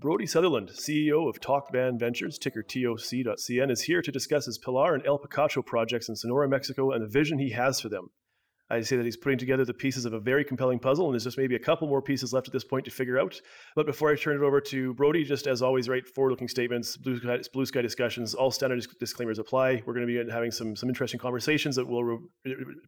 Brodie Sutherland, CEO of Tocvan Ventures, ticker TOC.CN, is here to discuss his Pilar and El Picacho projects in Sonora, Mexico, and the vision he has for them. I say that he's putting together the pieces of a very compelling puzzle, and there's just maybe a couple more pieces left at this point to figure out. But before I turn it over to Brodie, just as always, right, forward-looking statements, blue sky, blue sky discussions, all standard disclaimers apply. We're going to be having some some interesting conversations that will,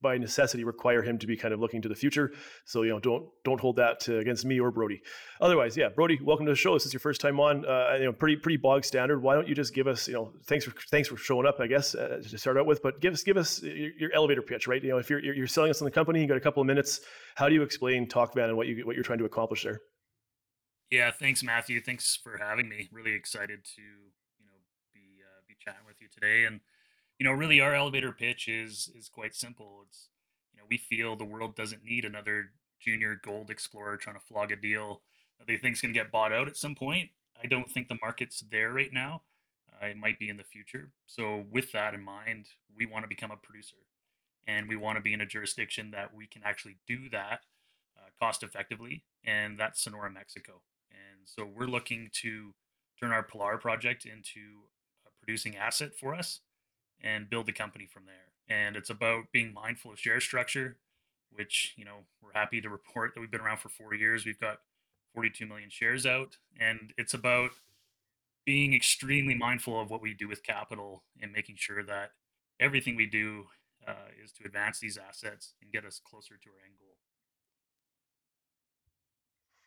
by necessity, require him to be kind of looking to the future. So you know, don't don't hold that against me or Brodie. Otherwise, yeah, Brodie, welcome to the show. This is your first time on. Uh, you know, pretty pretty bog standard. Why don't you just give us, you know, thanks for thanks for showing up, I guess, uh, to start out with. But give us give us your, your elevator pitch, right? You know, if you're you're selling us on the company, you got a couple of minutes. How do you explain Tocvan and what you what you're trying to accomplish there? Yeah, thanks, Matthew. Thanks for having me. Really excited to you know be uh, be chatting with you today. And you know, really, our elevator pitch is is quite simple. It's you know we feel the world doesn't need another junior gold explorer trying to flog a deal that they think's going to get bought out at some point. I don't think the market's there right now. Uh, it might be in the future. So with that in mind, we want to become a producer and we want to be in a jurisdiction that we can actually do that uh, cost effectively, and that's Sonora, Mexico. And so we're looking to turn our Pilar project into a producing asset for us and build the company from there. And it's about being mindful of share structure, which you know we're happy to report that we've been around for four years. We've got 42 million shares out, and it's about being extremely mindful of what we do with capital and making sure that everything we do uh, is to advance these assets and get us closer to our end goal.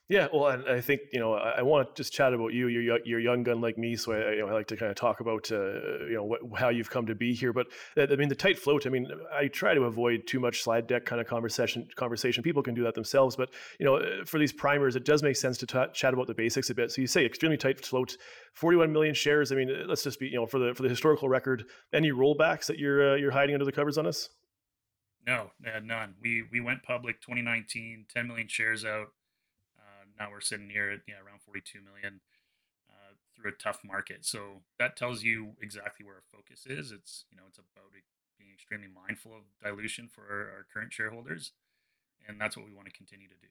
Yeah, well, and I think you know I, I want to just chat about you. You're you're young gun like me, so I, you know, I like to kind of talk about uh, you know how you've come to be here. But uh, I mean, the tight float. I mean, I try to avoid too much slide deck kind of conversation. Conversation. People can do that themselves, but you know, uh, for these primers, it does make sense to t- chat about the basics a bit. So you say extremely tight float, 41 million shares. I mean, uh, let's just be you know for the for the historical record, any rollbacks that you're uh, you're hiding under the covers on us? No, none. We we went public 2019, 10 million shares out now we're sitting here at yeah around 42 million uh, through a tough market. So that tells you exactly where our focus is. It's you know it's about being extremely mindful of dilution for our, our current shareholders, and that's what we want to continue to do.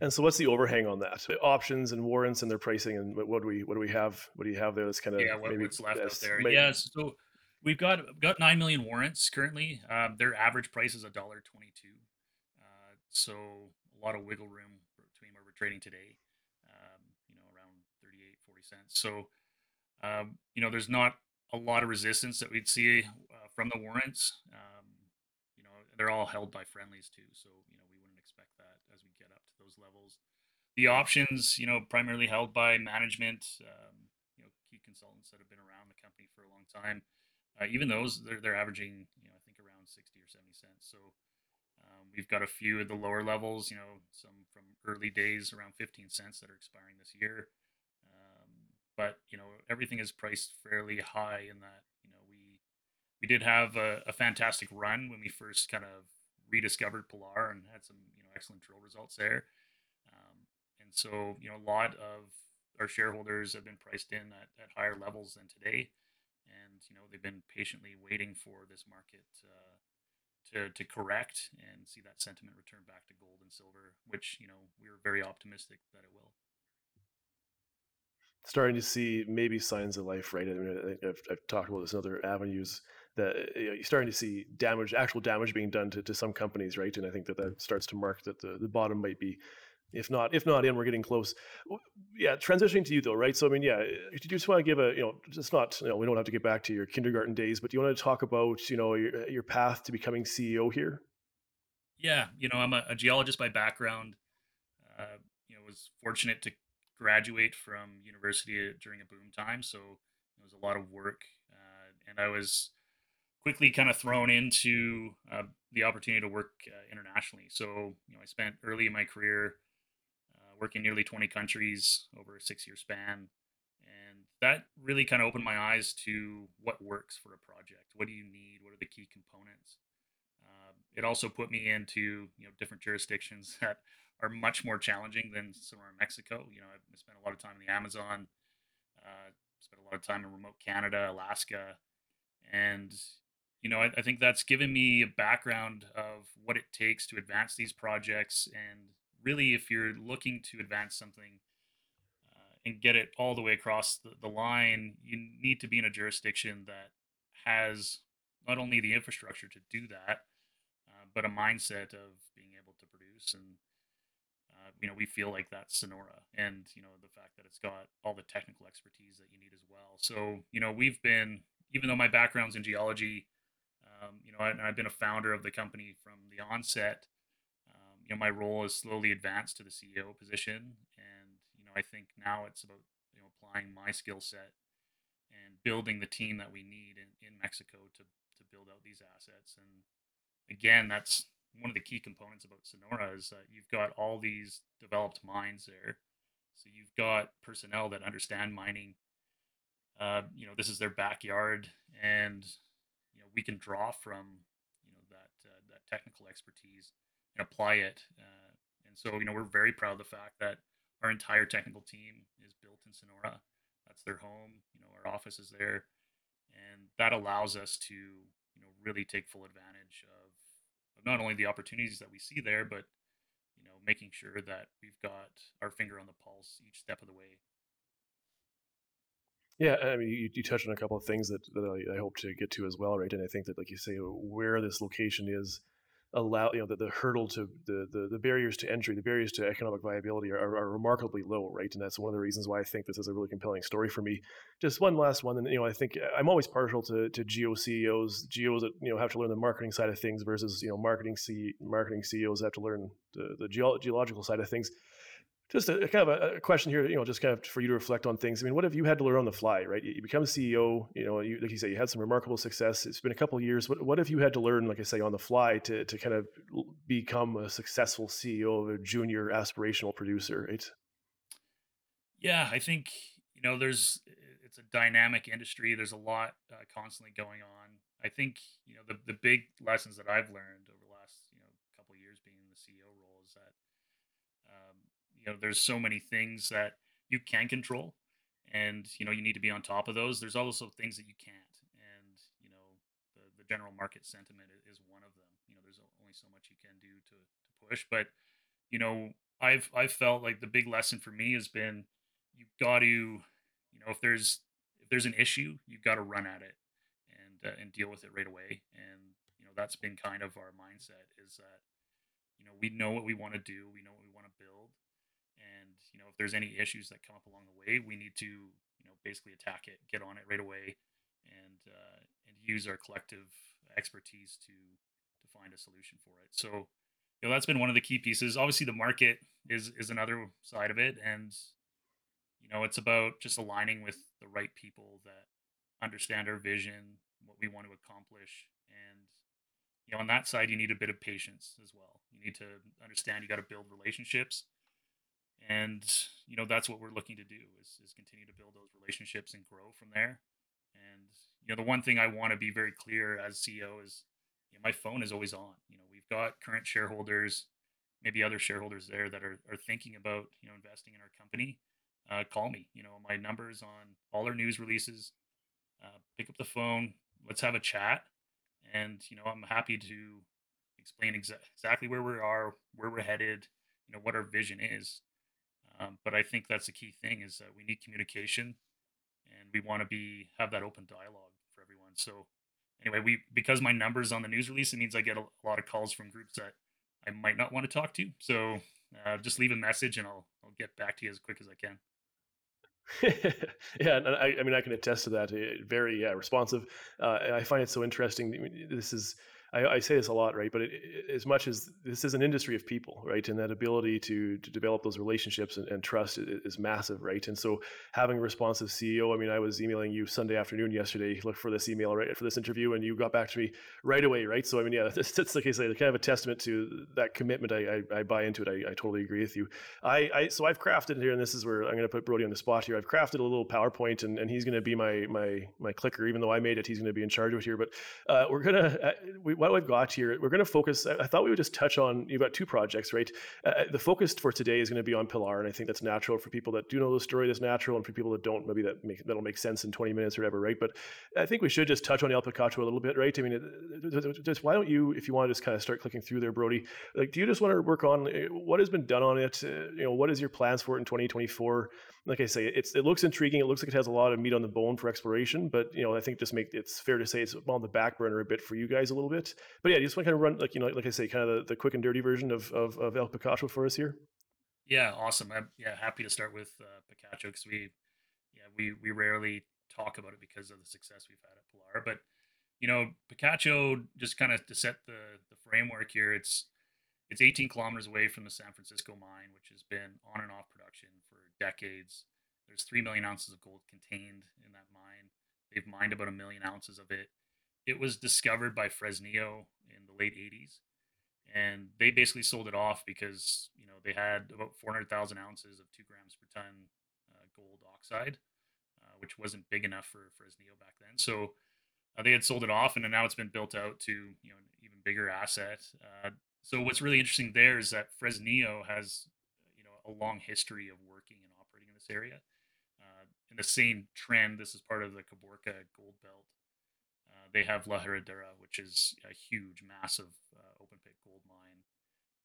And so, what's the overhang on that? Options and warrants and their pricing, and what do we what do we have? What do you have there? That's kind of yeah, what, what's left out there? Maybe. Yeah, so we've got got nine million warrants currently. Um, their average price is a dollar twenty two. Uh, so a lot of wiggle room between where we're trading today, um, you know, around 38, 40 cents. So, um, you know, there's not a lot of resistance that we'd see uh, from the warrants. Um, you know, they're all held by friendlies too. So, you know, we wouldn't expect that as we get up to those levels. The options, you know, primarily held by management, um, you know, key consultants that have been around the company for a long time. Uh, even those, they're, they're averaging, you know, I think around 60 or 70 cents. So, We've got a few at the lower levels, you know, some from early days around 15 cents that are expiring this year. Um, but you know, everything is priced fairly high in that. You know, we we did have a, a fantastic run when we first kind of rediscovered Pilar and had some you know excellent drill results there. Um, and so you know, a lot of our shareholders have been priced in at, at higher levels than today, and you know they've been patiently waiting for this market. Uh, to, to correct and see that sentiment return back to gold and silver, which, you know, we are very optimistic that it will. Starting to see maybe signs of life, right? I mean, I've, I've talked about this in other avenues that you know, you're starting to see damage, actual damage being done to, to some companies, right? And I think that that mm-hmm. starts to mark that the, the bottom might be if not if not in we're getting close. Yeah transitioning to you though right? So i mean yeah you just want to give a you know just not you know we don't have to get back to your kindergarten days but do you want to talk about you know your, your path to becoming ceo here? Yeah you know i'm a, a geologist by background. Uh, you know was fortunate to graduate from university during a boom time so it was a lot of work uh, and i was quickly kind of thrown into uh, the opportunity to work uh, internationally. So you know i spent early in my career working nearly 20 countries over a six year span. And that really kind of opened my eyes to what works for a project. What do you need? What are the key components? Uh, it also put me into you know different jurisdictions that are much more challenging than somewhere in Mexico. You know, I spent a lot of time in the Amazon, uh, spent a lot of time in remote Canada, Alaska, and you know, I, I, think that's given me a background of what it takes to advance these projects. And really, if you're looking to advance something uh, and get it all the way across the, the line, you need to be in a jurisdiction that has not only the infrastructure to do that, uh, but a mindset of being able to produce. And, uh, you know, we feel like that's Sonora. And, you know, the fact that it's got all the technical expertise that you need as well. So, you know, we've been, even though my background's in geology, um, you know, and I've been a founder of the company from the onset. You know, my role has slowly advanced to the CEO position, and you know, I think now it's about you know applying my skill set and building the team that we need in, in Mexico to to build out these assets. And again, that's one of the key components about Sonora is that you've got all these developed mines there. So you've got personnel that understand mining. Uh, you know, this is their backyard, and you know we can draw from you know that uh, that technical expertise and apply it. Uh, and so you know we're very proud of the fact that our entire technical team is built in Sonora. That's their home. You know our office is there, and that allows us to you know really take full advantage of, of not only the opportunities that we see there, but you know making sure that we've got our finger on the pulse each step of the way yeah, I mean, you, you touched on a couple of things that, that I, I, hope to get to as well, right? And I think that, like you say, where this location is, allow you know the, the hurdle to the, the, the barriers to entry, the barriers to economic viability are, are, remarkably low, right? And that's one of the reasons why I think this is a really compelling story for me. Just one last one, and you know, I think I'm always partial to to geo CEOs, geos that you know have to learn the marketing side of things versus you know marketing C marketing CEOs have to learn the the geological side of things just a, kind of a, a, question here, you know, just kind of for you to reflect on things. I mean, what have you had to learn on the fly, right? You, become a CEO, you know, you, like you say, you had some remarkable success. It's been a couple years. What, what have you had to learn, like I say, on the fly to, to kind of become a successful CEO of a junior aspirational producer, right? Yeah, I think, you know, there's, it's a dynamic industry. There's a lot uh, constantly going on. I think, you know, the, the big lessons that I've learned over the last, you know, couple years being in the CEO role is that, you know there's so many things that you can control and you know you need to be on top of those. There's also things that you can't and you know the, the general market sentiment is one of them. You know there's only so much you can do to, to push but you know i've i've felt like the big lesson for me has been you've got to you know if there's if there's an issue you've got to run at it and uh, and deal with it right away. And you know that's been kind of our mindset is that you know we know what we want to do we know what we want to build you know if there's any issues that come up along the way we need to you know basically attack it get on it right away and uh, and use our collective expertise to to find a solution for it. So you know that's been one of the key pieces. Obviously the market is is another side of it and you know it's about just aligning with the right people that understand our vision what we want to accomplish and you know on that side you need a bit of patience as well. You need to understand you got to build relationships and you know that's what we're looking to do is, is continue to build those relationships and grow from there. And you know the one thing i want to be very clear as ceo is you know, my phone is always on. You know we've got current shareholders maybe other shareholders there that are, are thinking about you know investing in our company. Uh, call me. You know my numbers on all our news releases. Uh, pick up the phone. Let's have a chat. And you know i'm happy to explain exa- exactly where we are where we're headed you know what our vision is um, but I think that's the key thing is that we need communication, and we want to be have that open dialogue for everyone. So anyway, we because my numbers on the news release, it means I get a, a lot of calls from groups that I might not want to talk to. So uh, just leave a message, and I'll I'll get back to you as quick as I can. yeah, and I, I, mean, I can attest to that. Very yeah, responsive. Uh, I find it so interesting. This is I, I, say this a lot, right? But it, it, as much as this is an industry of people, right, and that ability to to develop those relationships and, and trust is, is, massive, right? And so having a responsive CEO. I mean, I was emailing you Sunday afternoon yesterday, look for this email right for this interview, and you got back to me right away, right? So I mean, yeah, that's, that's like I say, kind of a testament to that commitment. I, I, I buy into it. I, I, totally agree with you. I, I so I've crafted here, and this is where I'm going to put Brodie on the spot here. I've crafted a little PowerPoint, and, and he's going to be my my my clicker, even though I made it. He's going to be in charge of it here. But uh, we're gonna uh, we what I've got here, we're going to focus. I thought we would just touch on. You've got two projects, right? Uh, uh, the focus for today is going to be on Pilar, and I think that's natural for people that do know the story. That's natural, and for people that don't, maybe that make, that'll make sense in 20 minutes or whatever, right? But I think we should just touch on El Picacho a little bit, right? I mean, just why don't you, if you want to just kind of start clicking through there, Brodie? Like, do you just want to work on uh, what has been done on it? Uh, you know, what is your plans for it in 2024? Like I say, it's it looks intriguing. It looks like it has a lot of meat on the bone for exploration, but you know, I think just make it's fair to say it's on the back burner a bit for you guys a little bit. But yeah, you just want to kind of run like you know, like I say, kind of the, the quick and dirty version of, of, of El Picacho for us here. Yeah, awesome. I'm yeah happy to start with uh, Picacho because we yeah we we rarely talk about it because of the success we've had at Pilar, but you know Picacho just kind of to set the the framework here. It's it's 18 kilometers away from the San Francisco mine, which has been on and off production decades. There's three million ounces of gold contained in that mine. They've mined about a million ounces of it it was discovered by Fresnillo in the late 80s. And they basically sold it off because, you know, they had about 400,000 ounces of two grams per ton uh, gold oxide, uh, which wasn't big enough for Fresnillo back then. So uh, they had sold it off and now it's been built out to, you know, an even bigger asset. Uh, so what's really interesting there is that Fresnillo has, you know, a long history of working and operating in this area. Uh, in the same trend, this is part of the Caborca gold belt they have La Herradura, which is a huge, massive uh, open pit gold mine.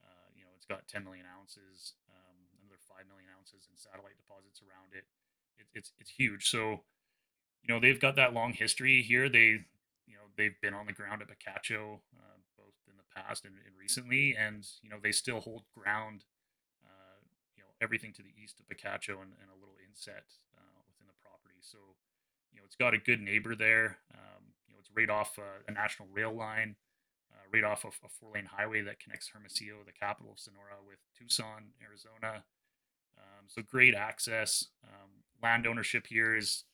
Uh, you know, it's got 10 million ounces, um, another 5 million ounces in satellite deposits around it. it. It's it's huge. So, you know, they've got that long history here. They, you know, they've been on the ground at Picacho uh, both in the past and, and, recently, and you know, they still hold ground. Everything to the east of Picacho and, and a little inset uh, within the property. So, you know, it's got a good neighbor there. Um, you know, it's right off uh, a national rail line, uh, right off of a four lane highway that connects Hermosillo, the capital of Sonora, with Tucson, Arizona. Um, so great access. Um, land ownership here is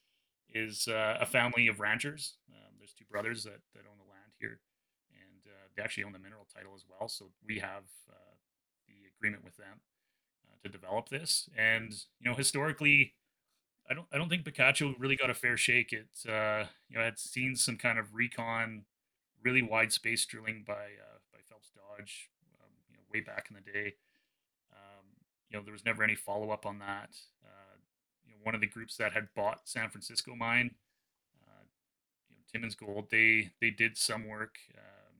is uh, a family of ranchers. Um, there's two brothers that, that own the land here, and uh, they actually own the mineral title as well. So we have uh, the agreement with them to develop this. And you know, historically, I don't I don't think Picacho really got a fair shake. It uh, you know, had seen some kind of recon, really wide space drilling by uh, by Phelps Dodge, um, you know, way back in the day. Um, you know, there was never any follow up on that. Uh, you know, one of the groups that had bought San Francisco mine, uh, you know, Timmins Gold, they they did some work, um,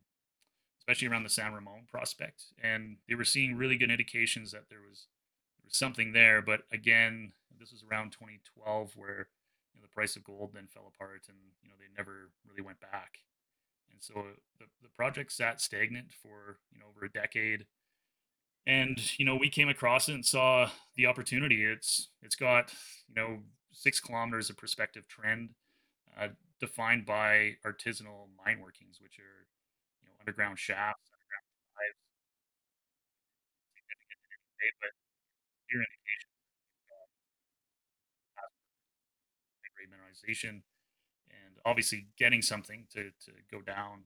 especially around the San Ramon prospect, and they were seeing really good indications that there was something there. But again, this was around 2012 where you know, the price of gold then fell apart and you know they never really went back. And so the, the project sat stagnant for you know over a decade. And you know we came across it and saw the opportunity. It's it's got you know six kilometers of prospective trend uh, defined by artisanal mine workings which are you know underground shafts underground drives but clear indication and obviously getting something to, to go down.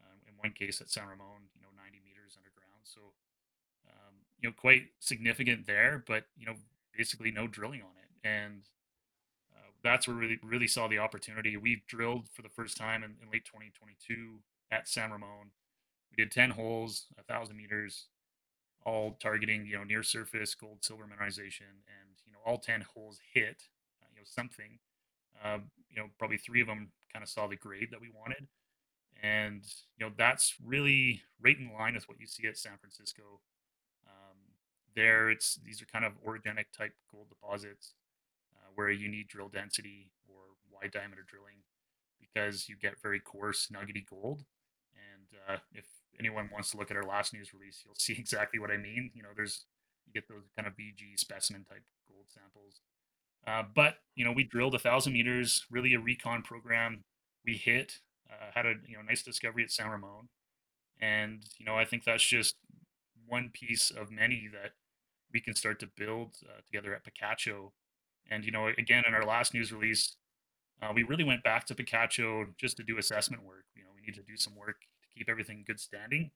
Uh, in one case at San Ramon, you know, 90 meters underground. So, um, you know, quite significant there, but, you know, basically no drilling on it. And uh, that's where we really, really saw the opportunity. We drilled for the first time in, in late 2022 at San Ramon. We did 10 holes, a thousand meters, all targeting, you know, near surface gold, silver mineralization. And, you know, all 10 holes hit, uh, you know, something uh, you know, probably three of them kind of saw the grade that we wanted. And, you know, that's really right in line with what you see at San Francisco. Um, there, it's these are kind of orogenic type gold deposits uh, where you need drill density or wide diameter drilling because you get very coarse, nuggety gold. And uh, if anyone wants to look at our last news release, you'll see exactly what I mean. You know, there's you get those kind of VG specimen type gold samples uh, but you know, we drilled a thousand meters, really a recon program. We hit, uh, had a you know nice discovery at San Ramon, and you know I think that's just one piece of many that we can start to build uh, together at Picacho. And you know, again, in our last news release, uh, we really went back to Picacho just to do assessment work. You know, we need to do some work keep everything good standing.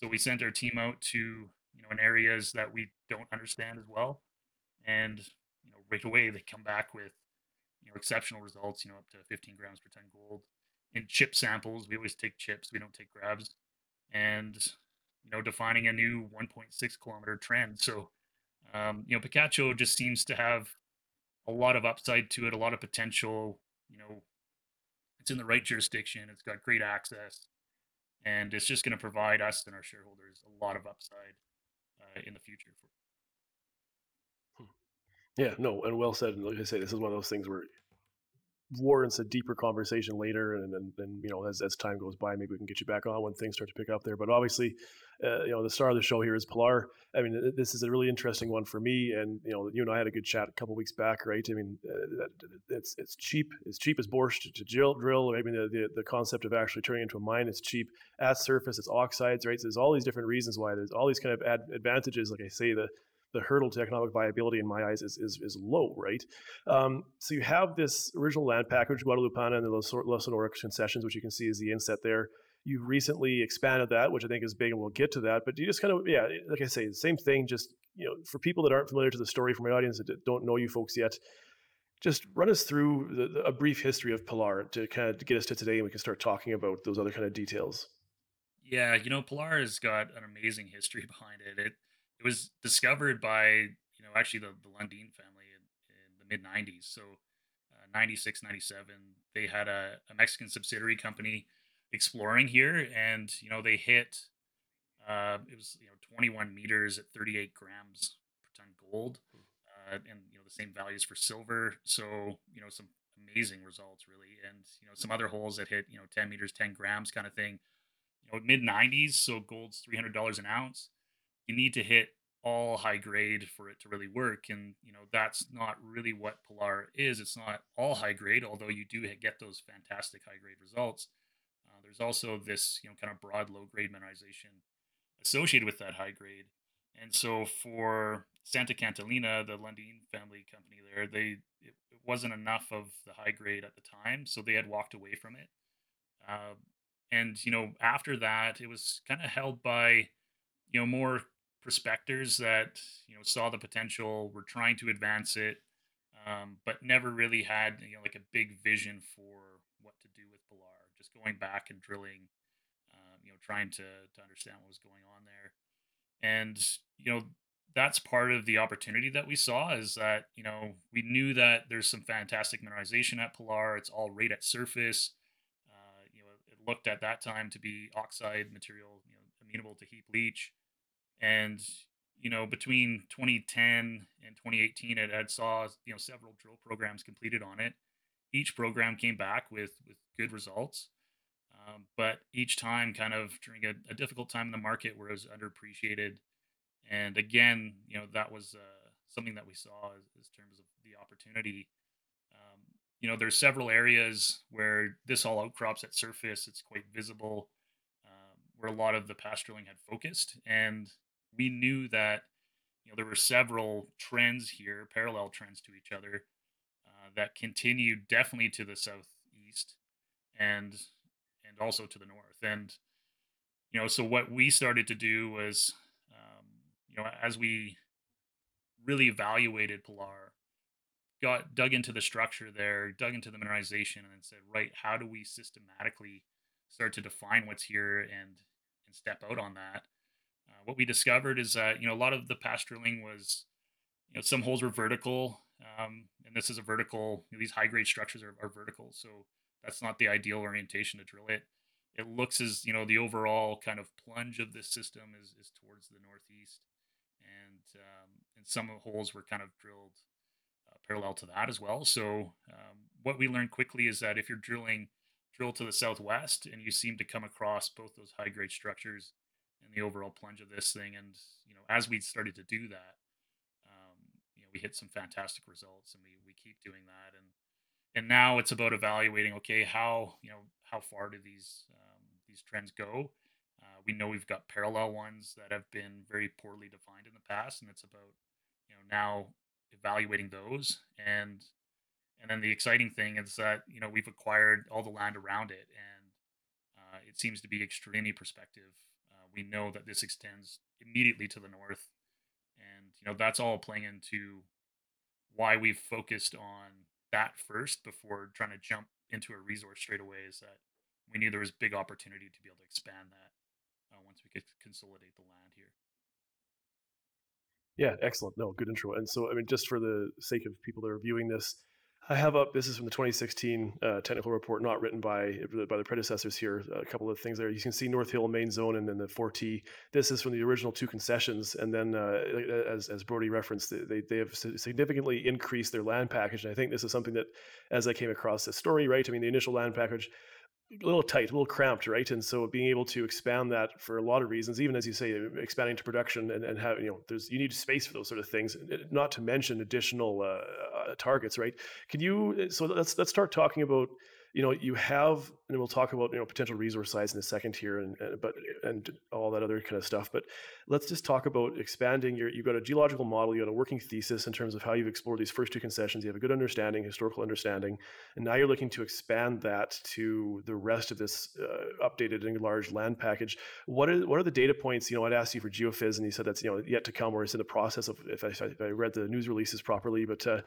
So we sent our team out to you know in areas that we don't understand as well, and you know, right away they come back with, you know, exceptional results, you know, up to 15 grams per ton gold in chip samples. We always take chips. We don't take grabs, and you know, defining a new 1.6 kilometer trend. So, um, you know, Picacho just seems to have a lot of upside to it, a lot of potential. You know, it's in the right jurisdiction. It's got great access, and it's just going to provide us and our shareholders a lot of upside uh, in the future. Hmm. Yeah, no, and well said. And like I say, this is one of those things where warrants a deeper conversation later, and then, you know as, as time goes by, maybe we can get you back on when things start to pick up there. But obviously, uh, you know the star of the show here is Pilar. I mean, this is a really interesting one for me, and you know you and I had a good chat a couple weeks back, right? I mean, uh, it's it's cheap, it's cheap as borscht to, to drill. drill. I mean, the, the, the concept of actually turning into a mine is cheap at surface. It's oxides, right? So there's all these different reasons why there's all these kind of ad- advantages. Like I say, the the hurdle to economic viability in my eyes is is, is low, right? Um, so you have this original land package, Guadalupana and the Los, Los Sonora concessions, which you can see is the inset there. You've recently expanded that, which I think is big, and we'll get to that. But you just kind of, yeah, like I say, the same thing. Just you know, for people that aren't familiar to the story, for my audience that don't know you folks yet, just run us through the, a brief history of Pilar to kind of get us to today, and we can start talking about those other kind of details. Yeah, you know, Pilar has got an amazing history behind it. It it was discovered by you know actually the, the Lundin family in, in the mid 90s. So uh, 96, 97, they had a, a, Mexican subsidiary company exploring here, and you know they hit uh, it was you know 21 meters at 38 grams per ton gold, uh, and you know the same values for silver. So you know some amazing results really, and you know some other holes that hit you know 10 meters, 10 grams kind of thing. You know mid 90s, so gold's $300 an ounce you need to hit all high grade for it to really work and you know that's not really what pilar is it's not all high grade although you do get those fantastic high grade results. Uh, there's also this you know kind of broad low grade mineralization associated with that high grade and so for santa catalina the lundin family company there they it, it wasn't enough of the high grade at the time so they had walked away from it. Uh, and you know after that it was kind of held by you know more prospectors that you know saw the potential, were trying to advance it, um, but never really had you know like a big vision for what to do with Pilar. Just going back and drilling, um, you know, trying to to understand what was going on there, and you know that's part of the opportunity that we saw is that you know we knew that there's some fantastic mineralization at Pilar. It's all right at surface. Uh, you know, it looked at that time to be oxide material, you know, amenable to heap leach and you know between 2010 and 2018 it had saw you know several drill programs completed on it. Each program came back with with good results um, but each time kind of during a, a, difficult time in the market where it was underappreciated. And again you know that was uh, something that we saw as, as, terms of the opportunity. Um, you know there's several areas where this all outcrops at surface. It's quite visible um, where a lot of the past drilling had focused. And we knew that you know there were several trends here, parallel trends to each other, uh, that continued definitely to the southeast, and and also to the north. And you know, so what we started to do was, um, you know, as we really evaluated Pilar, got dug into the structure there, dug into the mineralization, and said, right, how do we systematically start to define what's here and and step out on that what we discovered is that you know a lot of the past drilling was, you know, some holes were vertical, um, and this is a vertical. You know, these high grade structures are, are vertical, so that's not the ideal orientation to drill it. It looks as you know the overall kind of plunge of this system is is towards the northeast, and um, and some holes were kind of drilled uh, parallel to that as well. So um, what we learned quickly is that if you're drilling drill to the southwest and you seem to come across both those high grade structures in the overall plunge of this thing. And you know, as we started to do that, um, you know, we hit some fantastic results, and we we keep doing that. And and now it's about evaluating. Okay, how you know how far do these um, these trends go? Uh, we know we've got parallel ones that have been very poorly defined in the past, and it's about you know now evaluating those and and then the exciting thing is that you know we've acquired all the land around it and uh, it seems to be extremely prospective we know that this extends immediately to the north, and you know that's all playing into why we've focused on that first before trying to jump into a resource straight away. Is that we knew there was big opportunity to be able to expand that uh, once we could consolidate the land here. Yeah, excellent. No, good intro. And so, I mean, just for the sake of people that are viewing this, I have up. This is from the 2016 uh, technical report, not written by by the predecessors here. A couple of things there. You can see North Hill main zone and then the 4T. This is from the original two concessions, and then uh, as as Brodie referenced, they they have significantly increased their land package. And I think this is something that, as I came across this story, right? I mean, the initial land package a little tight, a little cramped, right? And so being able to expand that for a lot of reasons, even as you say, expanding to production and, and have, you know, there's, you need space for those sort of things, not to mention additional uh, uh, targets, right? Can you, so let's, let's start talking about you know, you have, and we'll talk about you know potential resource size in a second here, and, and but and all that other kind of stuff. But let's just talk about expanding your. You've got a geological model, you got a working thesis in terms of how you've explored these first two concessions. You have a good understanding, historical understanding, and now you're looking to expand that to the rest of this uh, updated and large land package. What are what are the data points? You know, I'd asked you for geophys, and you said that's you know yet to come, or it's in the process of. If I, if I read the news releases properly, but uh,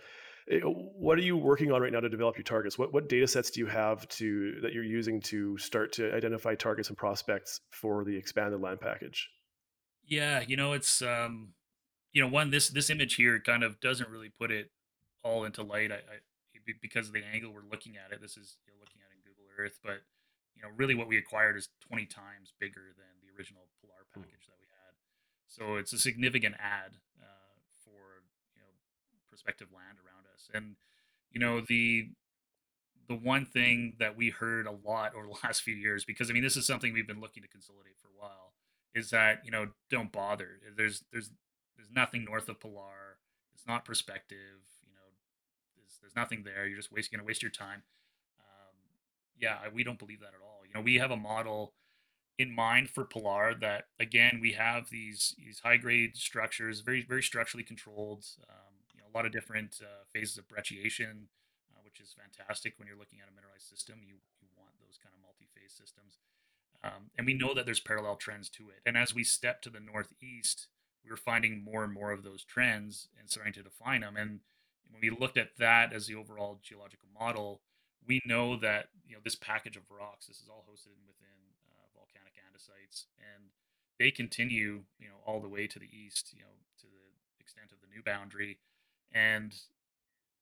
what are you working on right now to develop your targets? What what data sets do you have to that you're using to start to identify targets and prospects for the expanded land package? Yeah, you know, it's um, you know, one this this image here kind of doesn't really put it all into light. I, I because of the angle we're looking at it. This is you're looking at in Google Earth, but you know, really what we acquired is 20 times bigger than the original Pilar hmm. package mm. that we had. So it's a significant add uh, for you know prospective land around and you know the the one thing that we heard a lot over the last few years, because I mean this is something we've been looking to consolidate for a while, is that you know don't bother. There's there's there's nothing north of Pilar. It's not prospective. You know, there's there's nothing there. You're just wasting gonna waste your time. Um, yeah, we don't believe that at all. You know, we have a model in mind for Pilar that again we have these these high grade structures, very very structurally controlled. Um, a lot of different uh, phases of brecciation, uh, which is fantastic when you're looking at a mineralized system. You, you want those kind of multi-phase systems. Um, and we know that there's parallel trends to it. And as we step to the northeast, we are finding more and more of those trends and starting to define them. And when we looked at that as the overall geological model, we know that you know this package of rocks, this is all hosted within uh, volcanic andesites, and they continue you know all the way to the east, you know to the extent of the new boundary, and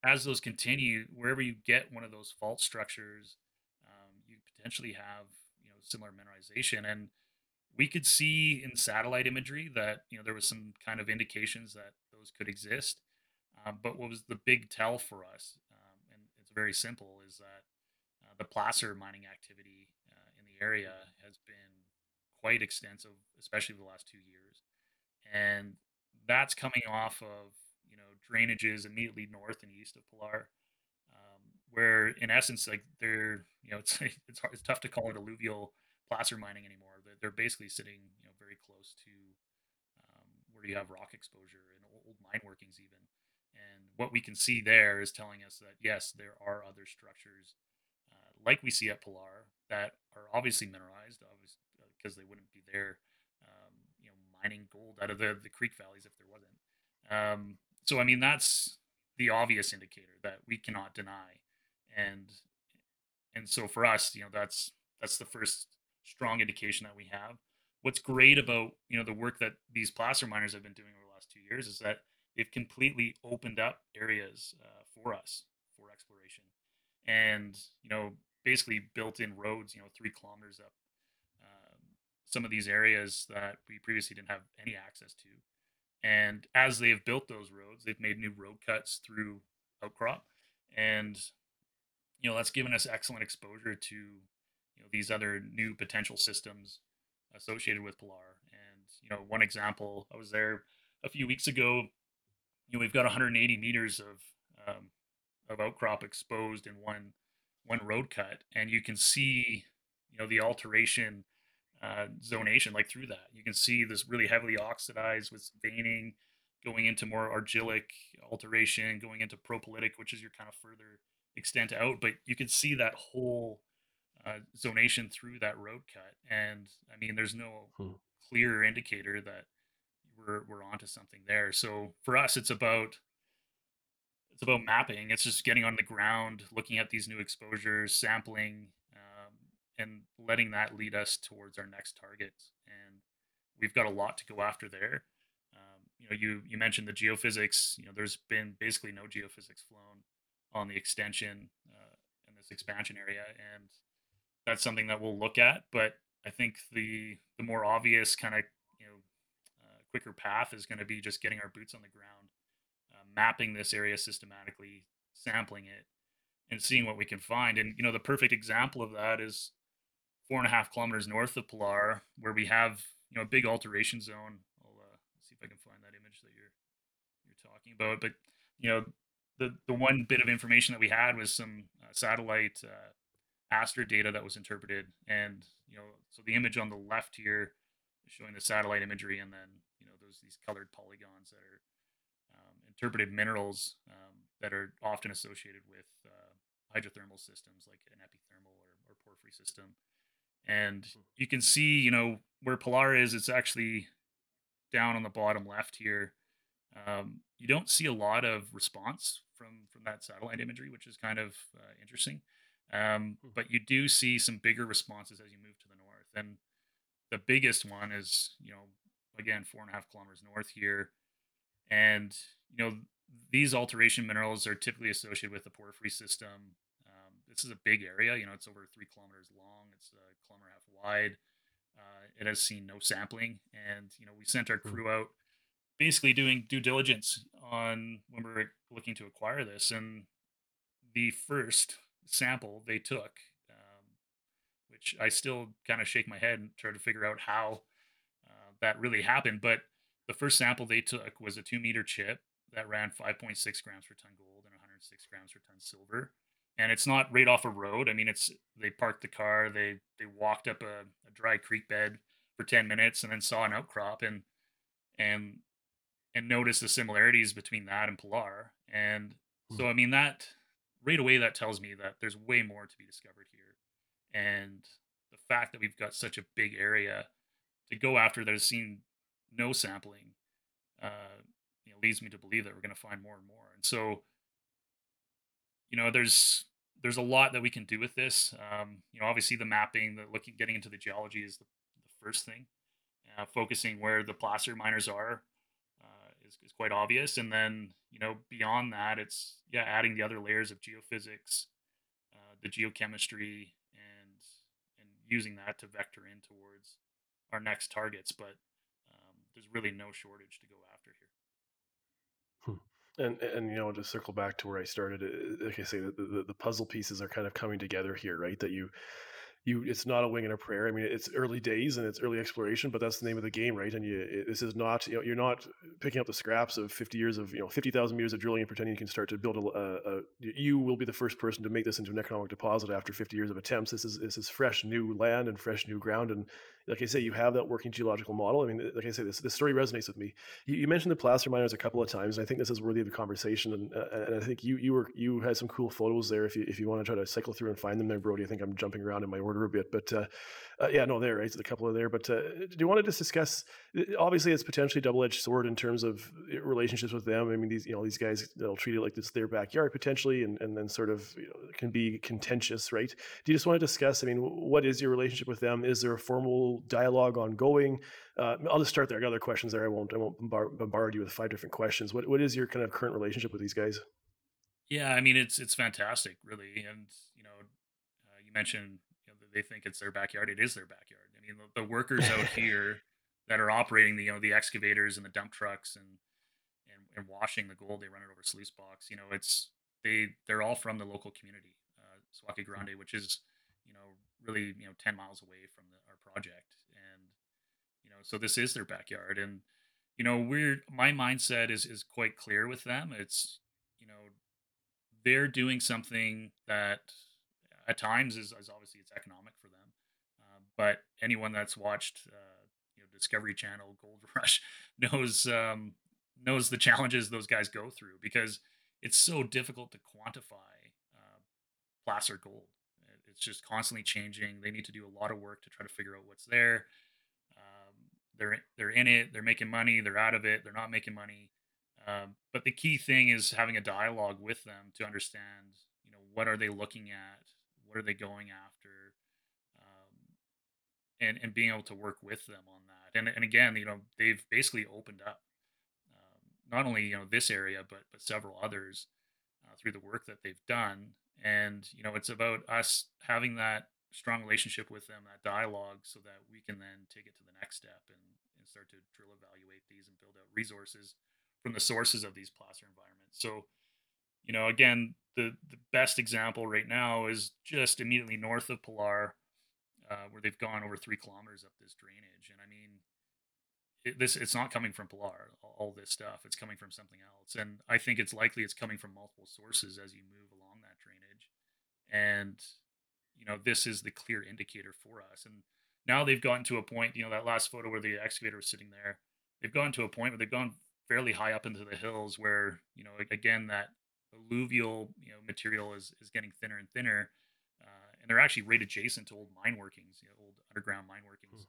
as those continue, wherever you get one of those fault structures, um, you potentially have you know similar mineralization. And we could see in satellite imagery that you know there was some kind of indications that those could exist. Um, but what was the big tell for us, um, and it's very simple, is that uh, the placer mining activity uh, in the area has been quite extensive, especially the last two years, and that's coming off of drainages immediately north and east of Pilar, um, where in essence, like they're you know it's it's hard, it's tough to call it alluvial placer mining anymore. They're, they're basically sitting you know very close to um, where you have rock exposure and old mine workings even. And what we can see there is telling us that yes, there are other structures uh, like we see at Pilar that are obviously mineralized, obviously because they wouldn't be there, um, you know, mining gold out of the, the creek valleys if there wasn't. Um, so I mean that's the obvious indicator that we cannot deny, and and so for us, you know, that's that's the first strong indication that we have. What's great about you know the work that these placer miners have been doing over the last two years is that they've completely opened up areas uh, for us for exploration, and you know basically built in roads, you know, three kilometers up um, some of these areas that we previously didn't have any access to and as they've built those roads, they've made new road cuts through outcrop. And, you know, that's given us excellent exposure to, you know, these other new potential systems associated with Pilar. And, you know, one example, I was there a few weeks ago. You know, we've got 180 meters of um, of outcrop exposed in one one road cut, and you can see, you know, the alteration uh, zonation like through that. You can see this really heavily oxidized with veining going into more argillic alteration, going into propylitic, which is your kind of further extent out. But you can see that whole uh, zonation through that road cut. And I mean, there's no hmm. clear indicator that we're, we're onto something there. So for us, it's about it's about mapping. It's just getting on the ground, looking at these new exposures, sampling, and letting that lead us towards our next targets. And we've got a lot to go after there. Um, you know, you you mentioned the geophysics. You know, there's been basically no geophysics flown on the extension uh, in this expansion area, and that's something that we'll look at. But I think the the more obvious kind of you know uh, quicker path is going to be just getting our boots on the ground, uh, mapping this area systematically, sampling it, and seeing what we can find. And you know, the perfect example of that is four and a half kilometers north of Pilar, where we have you know a big alteration zone. I'll uh, see if I can find that image that you're you're talking about. But you know, the the one bit of information that we had was some uh, satellite uh, Aster data that was interpreted, and you know, so the image on the left here is showing the satellite imagery, and then you know, those these colored polygons that are um, interpreted minerals um, that are often associated with uh, hydrothermal systems like an epithermal or, or porphyry system. And hmm. you can see, you know, where Pilar is, it's actually down on the bottom left here. Um, you don't see a lot of response from from that satellite imagery, which is kind of uh, interesting. Um, hmm. but you do see some bigger responses as you move to the north, and the biggest one is, you know, again four and a half kilometers north here, and you know these alteration minerals are typically associated with the porphyry system. This is a big area. You know, it's over three kilometers long. It's a kilometer half wide. Uh, it has seen no sampling, and you know, we sent our hmm. crew out basically doing due diligence on when we were looking to acquire this. And the first sample they took, um, which I still kind of shake my head and try to figure out how uh, that really happened. But the first sample they took was a two meter chip that ran 5.6 grams per ton gold and 106 grams per ton silver. And it's not right off a road. I mean, it's they parked the car, they they walked up a, a dry creek bed for 10 minutes and then saw an outcrop and and and noticed the similarities between that and Pilar. And so hmm. I mean that right away that tells me that there's way more to be discovered here. And the fact that we've got such a big area to go after that has seen no sampling uh, you know, leads me to believe that we're going to find more and more. And so, you know, there's there's a lot that we can do with this. Um, you know, obviously the mapping, the looking, getting into the geology is the, the first thing. Uh, focusing where the placer miners are uh, is, is quite obvious, and then you know beyond that, it's yeah adding the other layers of geophysics, uh, the geochemistry, and and using that to vector in towards our next targets. But um, there's really no shortage to go. And and you know to circle back to where I started, uh, like I say, the, the, the puzzle pieces are kind of coming together here, right? That you you it's not a wing and a prayer. I mean, it's early days and it's early exploration, but that's the name of the game, right? And you, this is not you know you're not picking up the scraps of 50 years of you know 50,000 meters of drilling and pretending you can start to build a, a, a, You will be the first person to make this into an economic deposit after 50 years of attempts. This is this is fresh new land and fresh new ground, and like I say, you have that working geological model. I mean, like I say, this this story resonates with me. You, you mentioned the placer miners a couple of times, and I think this is worthy of a conversation. And, uh, and I think you you were you had some cool photos there. If you if you want to try to cycle through and find them there, Brodie, I think I'm jumping around in my order a bit, but. Uh, uh, yeah, no, there, right? A couple of there. But uh, do you want to just discuss? Uh, obviously, it's potentially double-edged sword in terms of uh, relationships with them. I mean, these you know these guys they'll treat it like it's their backyard potentially, and, and then sort of you know, can be contentious, right? Do you just want to discuss? I mean, what is your relationship with them? Is there a formal dialogue ongoing? Uh, I'll just start there. I got other questions there. I won't. I won't bombard, bombard you with five different questions. What What is your kind of current relationship with these guys? Yeah, I mean, it's it's fantastic, really, and you know, uh, you mentioned they think it's their backyard. It is their backyard. I mean, the, the workers out here that are operating the you know the excavators and the dump trucks and and, and washing the gold, they run it over sluice box. You know, it's they they're all from the local community, uh, Suaqui mm-hmm. Grande, which is you know really you know ten miles away from the, our project, and you know so this is their backyard, and you know we're my mindset is is quite clear with them. It's you know they're doing something that at times is, is obviously it's economic for them. Uh, but anyone that's watched uh, you know Discovery Channel, Gold Rush knows um, knows the challenges those guys go through because it's so difficult to quantify uh, placer gold. It's just constantly changing. They need to do a lot of work to try to figure out what's there. Um, they're they're in it. They're making money. They're out of it. They're not making money. Um, but the key thing is having a dialogue with them to understand, you know, what are they looking at? What are they going after? and and being able to work with them on that. And and again, you know, they've basically opened up um, not only you know this area, but but several others uh, through the work that they've done. And you know, it's about us having that strong relationship with them, that dialogue, so that we can then take it to the next step and and start to drill evaluate these and build out resources from the sources of these placer environments. So, you know, again, the the best example right now is just immediately north of Pilar uh, where they've gone over three kilometers up this drainage. And I mean, it, this it's not coming from Pilar. All, this stuff, it's coming from something else. And I think it's likely it's coming from multiple sources as you move along that drainage. And you know, this is the clear indicator for us. And now they've gotten to a point. You know, that last photo where the excavator was sitting there, they've gotten to a point where they've gone fairly high up into the hills, where you know, again, that alluvial you know material is is getting thinner and thinner and they're actually right adjacent to old mine workings, you know, old underground mine workings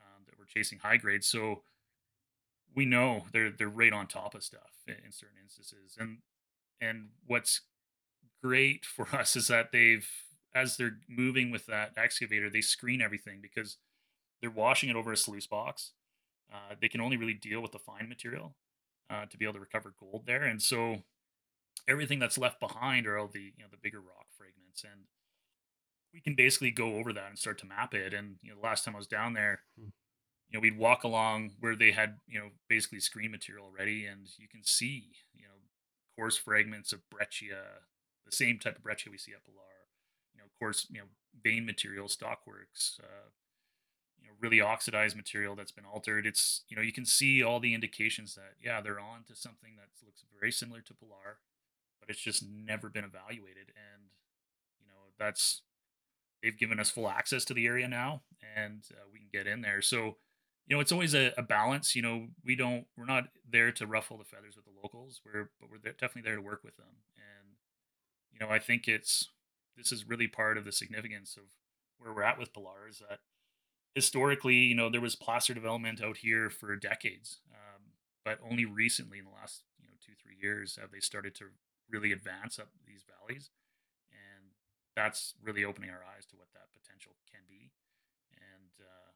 um, that were chasing high grade. So we know they're they're right on top of stuff in, in certain instances, and and what's great for us is that they've as they're moving with that excavator, they screen everything because they're washing it over a sluice box. Uh, they can only really deal with the fine material uh, to be able to recover gold there, and so everything that's left behind are all the you know the bigger rock fragments and we can basically go over that and start to map it. And you know, the last time I was down there, hmm. you know, we'd walk along where they had you know basically screen material already, and you can see you know coarse fragments of breccia, the same type of breccia we see at Pilar. You know, coarse you know vein material, stockworks. Uh, you know, really oxidized material that's been altered. It's you know you can see all the indications that yeah they're on to something that looks very similar to Pilar, but it's just never been evaluated, and you know that's they've given us full access to the area now, and uh, we can get in there. So, you know, it's always a, a, balance. You know, we don't, we're not there to ruffle the feathers with the locals. We're, but we're there, definitely there to work with them. And, you know, I think it's this is really part of the significance of where we're at with Pilar is that historically, you know, there was placer development out here for decades, um, but only recently, in the last you know two three years, have they started to really advance up these valleys And that's really opening our eyes to what that potential can be. And uh,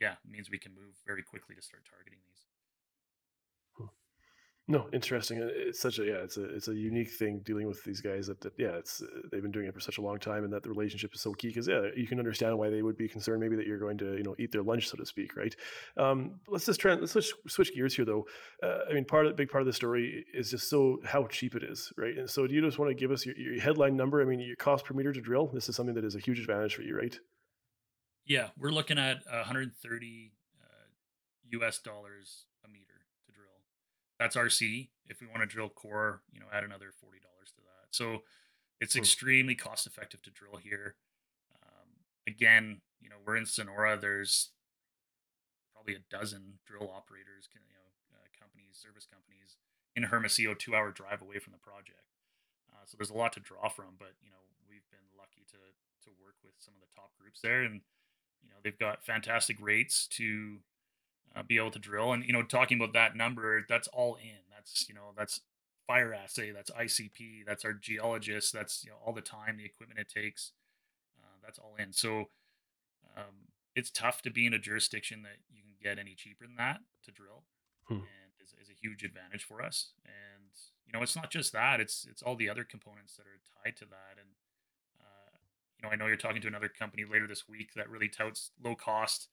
yeah, means we can move very quickly to start targeting these. No, interesting. It's such a yeah, it's a it's a unique thing dealing with these guys that, that yeah, it's uh, they've been doing it for such a long time, and that the relationship is so key. Because yeah, you can understand why they would be concerned, maybe that you're going to you know eat their lunch, so to speak, right? Um, let's just try. Let's switch, switch gears here, though. Uh, I mean, part of the big part of the story is just so how cheap it is, right? And so, do you just want to give us your, your headline number? I mean, your cost per meter to drill. This is something that is a huge advantage for you, right? Yeah, we're looking at 130 uh, US dollars that's RC. If we want to drill core, you know, add another forty dollars to that. So it's hmm. extremely cost effective to drill here. Um, again, you know, we're in Sonora. There's probably a dozen drill operators, you know, uh, companies, service companies in Hermosillo, two hour drive away from the project. Uh, so there's a lot to draw from. But you know, we've been lucky to to work with some of the top groups there, and you know, they've got fantastic rates to uh, be able to drill. And you know, talking about that number, that's all in. That's you know, that's fire assay, that's ICP, that's our geologist, that's you know all the time, the equipment it takes. Uh, that's all in. So um, it's tough to be in a jurisdiction that you can get any cheaper than that to drill, hmm. and is, is a huge advantage for us. And you know, it's not just that; it's it's all the other components that are tied to that. And uh, you know, I know you're talking to another company later this week that really touts low cost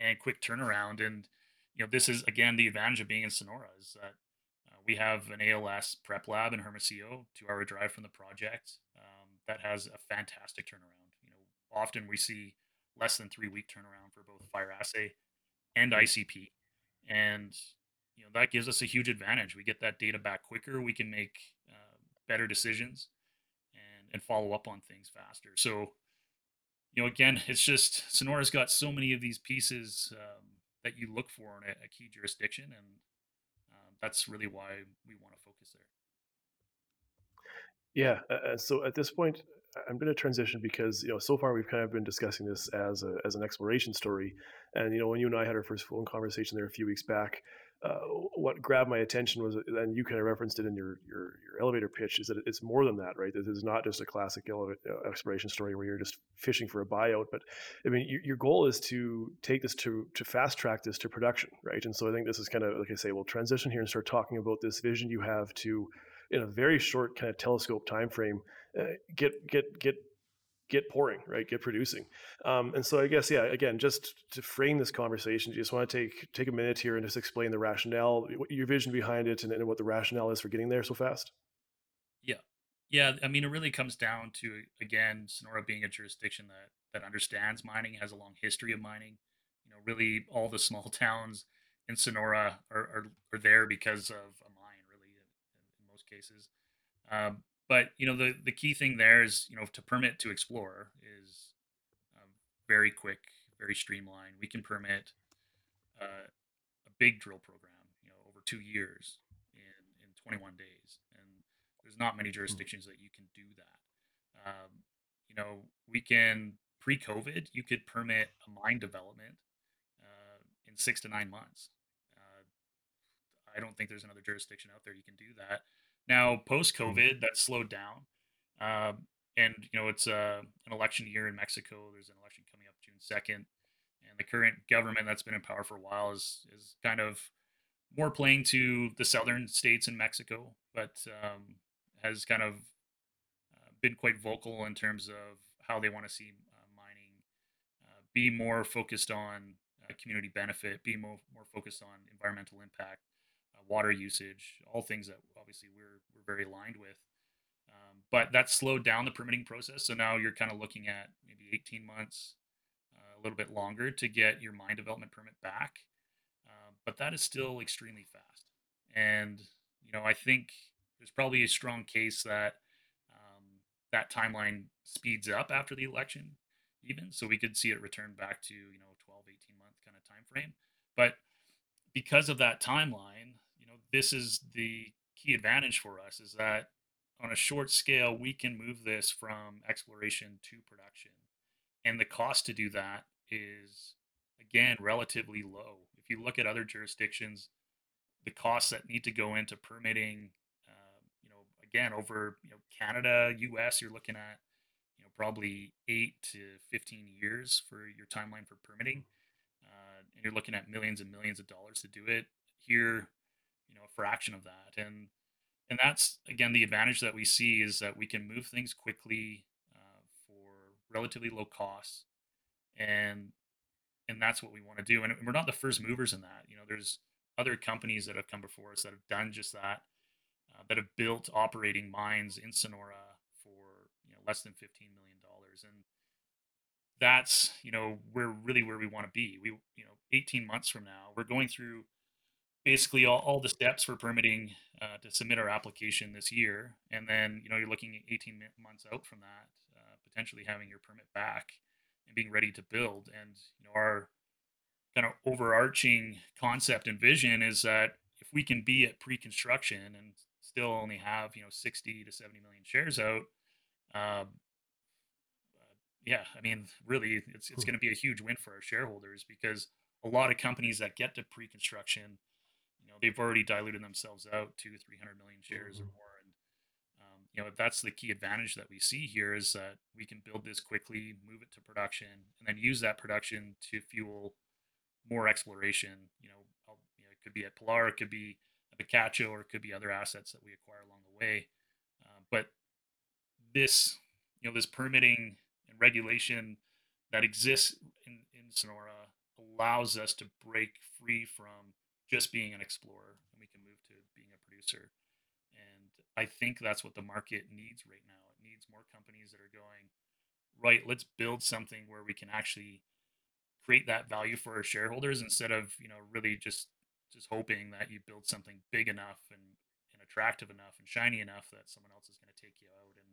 and quick turnaround. And you know, this is again the advantage of being in Sonora is that uh, we have an ALS prep lab in Hermosillo, two-hour drive from the project, um, that has a fantastic turnaround. You know, often we see less than three-week turnaround for both fire assay and ICP, and you know that gives us a huge advantage. We get that data back quicker. We can make uh, better decisions and and follow up on things faster. So you know, again, it's just Sonora's got so many of these pieces um, that you look for in a, a key jurisdiction, and um, that's really why we want to focus there. Yeah. Uh, so at this point, I'm going to transition because you know so far we've kind of been discussing this as a, as an exploration story, and you know when you and I had our first phone conversation there a few weeks back, uh, what grabbed my attention was, and you kind of referenced it in your, your, your elevator pitch, is that it's more than that, right? This is not just a classic uh, exploration story where you're just fishing for a buyout, but I mean, your, your goal is to take this to to fast track this to production, right? And so I think this is kind of like I say, we'll transition here and start talking about this vision you have to, in a very short kind of telescope time frame, uh, get get get get pouring, right? Get producing. Um, and so I guess, yeah, again, just to frame this conversation, you just want to take take a minute here and just explain the rationale, your vision behind it, and, and what the rationale is for getting there so fast. Yeah, yeah. I mean, it really comes down to again, Sonora being a jurisdiction that that understands mining, has a long history of mining. You know, really, all the small towns in Sonora are are, are there because of a mine, really, in, in most cases. Um, but you know the the key thing there is you know to permit to explore is um, very quick, very streamlined. We can permit uh, a big drill program, you know, over two years in in 21 days, and there's not many hmm. jurisdictions that you can do that. Um, you know, we can pre-COVID, you could permit a mine development uh, in six to nine months. Uh, I don't think there's another jurisdiction out there you can do that. Now, post COVID, mm-hmm. that slowed down. Um, and, you know, it's uh, an election year in Mexico. There's an election coming up June 2nd. And the current government that's been in power for a while is, is kind of more playing to the southern states in Mexico, but um, has kind of uh, been quite vocal in terms of how they want to see uh, mining uh, be more focused on uh, community benefit, be more, more focused on environmental impact, water usage, all things that obviously we're we're very aligned with. Um, but that slowed down the permitting process. So now you're kind of looking at maybe 18 months, uh, a little bit longer to get your mine development permit back. Uh, but that is still extremely fast. And you know, I think there's probably a strong case that um, that timeline speeds up after the election, even. So we could see it return back to you know 12, 18 month kind of time frame. But because of that timeline, this is the key advantage for us is that on a short scale we can move this from exploration to production. And the cost to do that is again relatively low. If you look at other jurisdictions the costs that need to go into permitting uh, you know again over you know canada us you're looking at you know probably 8 to 15 years for your timeline for permitting. Uh, and you're looking at millions and millions of dollars to do it. Here know a fraction of that. And and that's again the advantage that we see is that we can move things quickly uh, for relatively low costs. And and that's what we want to do. And we're not the first movers in that. You know there's other companies that have come before us that have done just that uh, that have built operating mines in sonora for you know less than 15 million dollars. And that's you know we're really where we want to be. We you know 18 months from now we're going through basically all, all the steps for permitting uh, to submit our application this year. And then, you know, you're looking at 18 months out from that, uh, potentially having your permit back and being ready to build. And, you know, our kind of overarching concept and vision is that if we can be at pre-construction and still only have, you know, 60 to 70 million shares out, uh, yeah, I mean, really, it's, it's hmm. going to be a huge win for our shareholders because a lot of companies that get to pre-construction know they've already diluted themselves out to 300 million shares mm-hmm. or more. And um, you know that's the key advantage that we see here is that we can build this quickly move it to production and then use that production to fuel more exploration. You know, you know it could be at pilar it could be at picacho or it could be other assets that we acquire along the way. Uh, but this you know this permitting and regulation that exists in, in sonora allows us to break free from just being an explorer and we can move to being a producer. And I think that's what the market needs right now. It needs more companies that are going, right, let's build something where we can actually create that value for our shareholders instead of, you know, really just just hoping that you build something big enough and, and attractive enough and shiny enough that someone else is going to take you out. And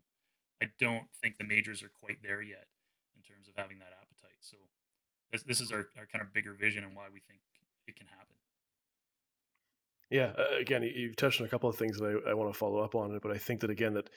I don't think the majors are quite there yet in terms of having that appetite. So this, this is our, our kind of bigger vision and why we think it can happen. Yeah, uh, again, you've touched on a couple of things that I, I want to follow up on, but I think that again that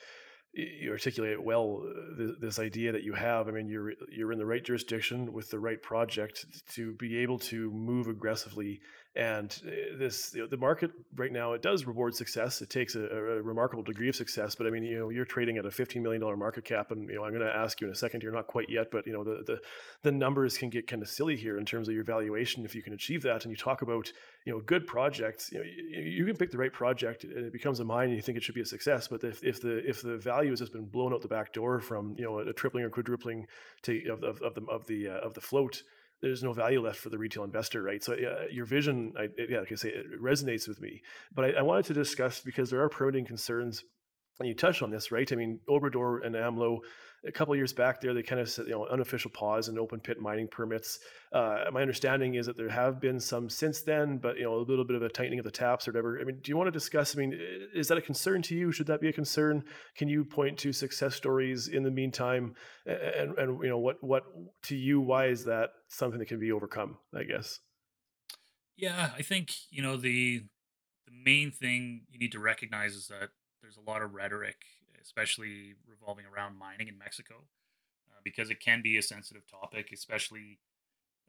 you articulate well uh, this idea that you have. I mean, you're you're in the right jurisdiction with the right project to be able to move aggressively And uh, this the market right now it does reward success. It takes a, a, remarkable degree of success. But I mean, you know, you're trading at a 15 million dollar market cap, and you know, I'm going to ask you in a second. You're not quite yet, but you know, the the the numbers can get kind of silly here in terms of your valuation if you can achieve that. And you talk about you know good projects. You know, you, you can pick the right project and it becomes a mine, and you think it should be a success. But if, if the if the value has just been blown out the back door from you know a tripling or quadrupling to of, of, of the of the uh, of the float there's no value left for the retail investor, right? So uh, your vision, I, yeah, like I say, it resonates with me. But I, I, wanted to discuss because there are permitting concerns, and you touched on this, right? I mean, Obrador and AMLO a couple years back there, they kind of said, you know, unofficial pause in open pit mining permits. Uh, my understanding is that there have been some since then, but you know, a little bit of a tightening of the taps or whatever. I mean, do you want to discuss? I mean, is that a concern to you? Should that be a concern? Can you point to success stories in the meantime? And and you know, what what to you? Why is that something that can be overcome? I guess. Yeah, I think you know the the main thing you need to recognize is that there's a lot of rhetoric especially revolving around mining in Mexico, uh, because it can be a sensitive topic, especially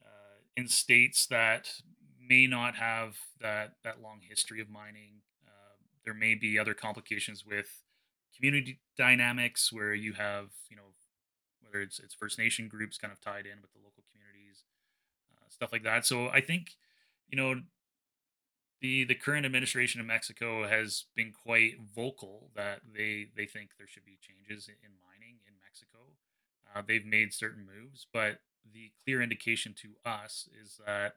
uh, in states that may not have that that long history of mining. Uh, there may be other complications with community dynamics where you have, you know, whether it's it's First Nation groups kind of tied in with the local communities, uh, stuff like that. So I think, you know, the the current administration in Mexico has been quite vocal that they they think there should be changes in mining in Mexico. Uh, they've made certain moves, but the clear indication to us is that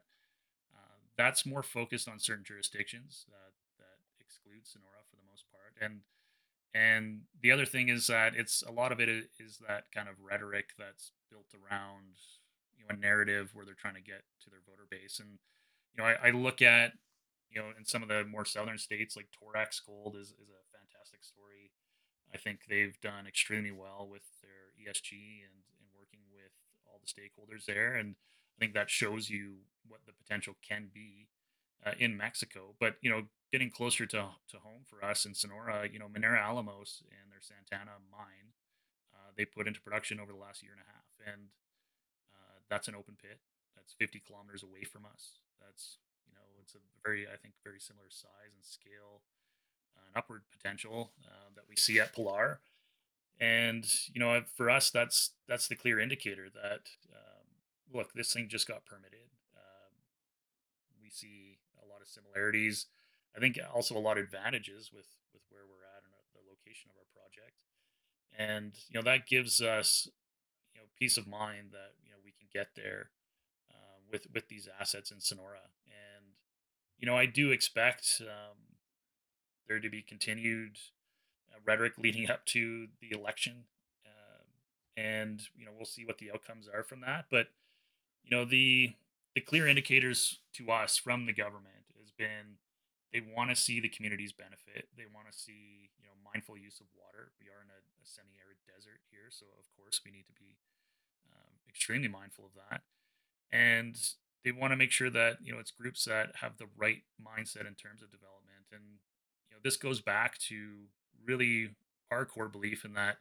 uh, that's more focused on certain jurisdictions that that exclude Sonora for the most part, and and the other thing is that it's a lot of it is that kind of rhetoric that's built around you know a narrative where they're trying to get to their voter base, and you know I, I look at you know, in some of the more southern states, like Torex Gold is, is a fantastic story. I think they've done extremely well with their ESG and, and working with all the stakeholders there. And I think that shows you what the potential can be uh, in Mexico. But, you know, getting closer to, to home for us in Sonora, you know, Minera Alamos and their Santana mine, uh, they put into production over the last year and a half. And uh, that's an open pit. That's 50 kilometers away from us. That's it's a very, I think, very similar size and scale uh, and upward potential uh, that we see at Pilar. And you know, for us, that's that's the clear indicator that um, look, this thing just got permitted. Um, we see a lot of similarities. I think also a lot of advantages with with where we're at and the location of our project. And you know that gives us you know peace of mind that you know we can get there uh, with with these assets in Sonora you know, I do expect um, there to be continued uh, rhetoric leading up to the election, uh, and you know, we'll see what the outcomes are from that. But you know, the the clear indicators to us from the government has been they want to see the communities benefit. They want to see you know mindful use of water. We are in a, a semi-arid desert here, so of course we need to be um, extremely mindful of that. And they want to make sure that you know it's groups that have the right mindset in terms of development and you know this goes back to really our core belief in that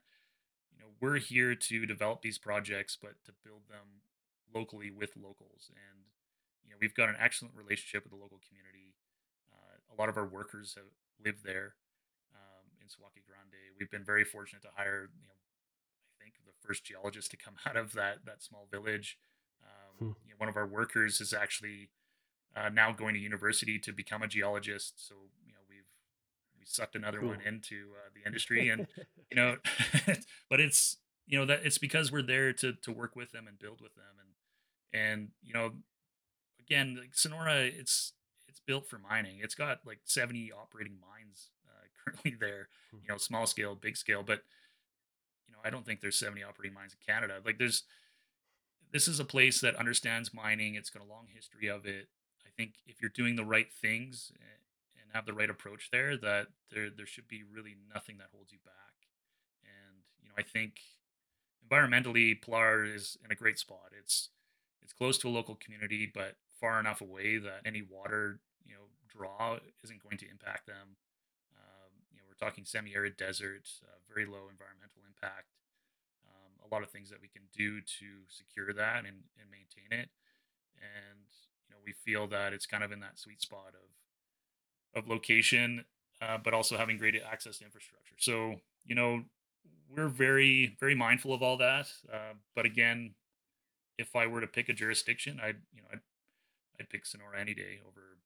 you know we're here to develop these projects but to build them locally with locals and you know we've got an excellent relationship with the local community. Uh, a lot of our workers have lived there um, in Suaqui Grande. We've been very fortunate to hire you know I think the first geologist to come out of that that small village Hmm. You know, one of our workers is actually uh, now going to university to become a geologist. So you know we've we sucked another cool. one into uh, the industry, and you know, but it's you know that it's because we're there to to work with them and build with them, and and you know, again, like Sonora, it's it's built for mining. It's got like seventy operating mines uh, currently there. Hmm. You know, small scale, big scale, but you know, I don't think there's seventy operating mines in Canada. Like there's this is a place that understands mining. It's got a long history of it. I think if you're doing the right things eh, and have the right approach there, that there there should be really nothing that holds you back. And you know, I think environmentally, Pilar is in a great spot. It's it's close to a local community, but far enough away that any water you know draw isn't going to impact them. Um, you know, we're talking semi-arid desert, uh, very low environmental impact a lot of things that we can do to secure that and, and maintain it. And you know, we feel that it's kind of in that sweet spot of of location, uh, but also having great access to infrastructure. So you know, we're very very mindful of all that. Uh, but again, if I were to pick a jurisdiction, I'd you know I'd, I'd pick Sonora any day over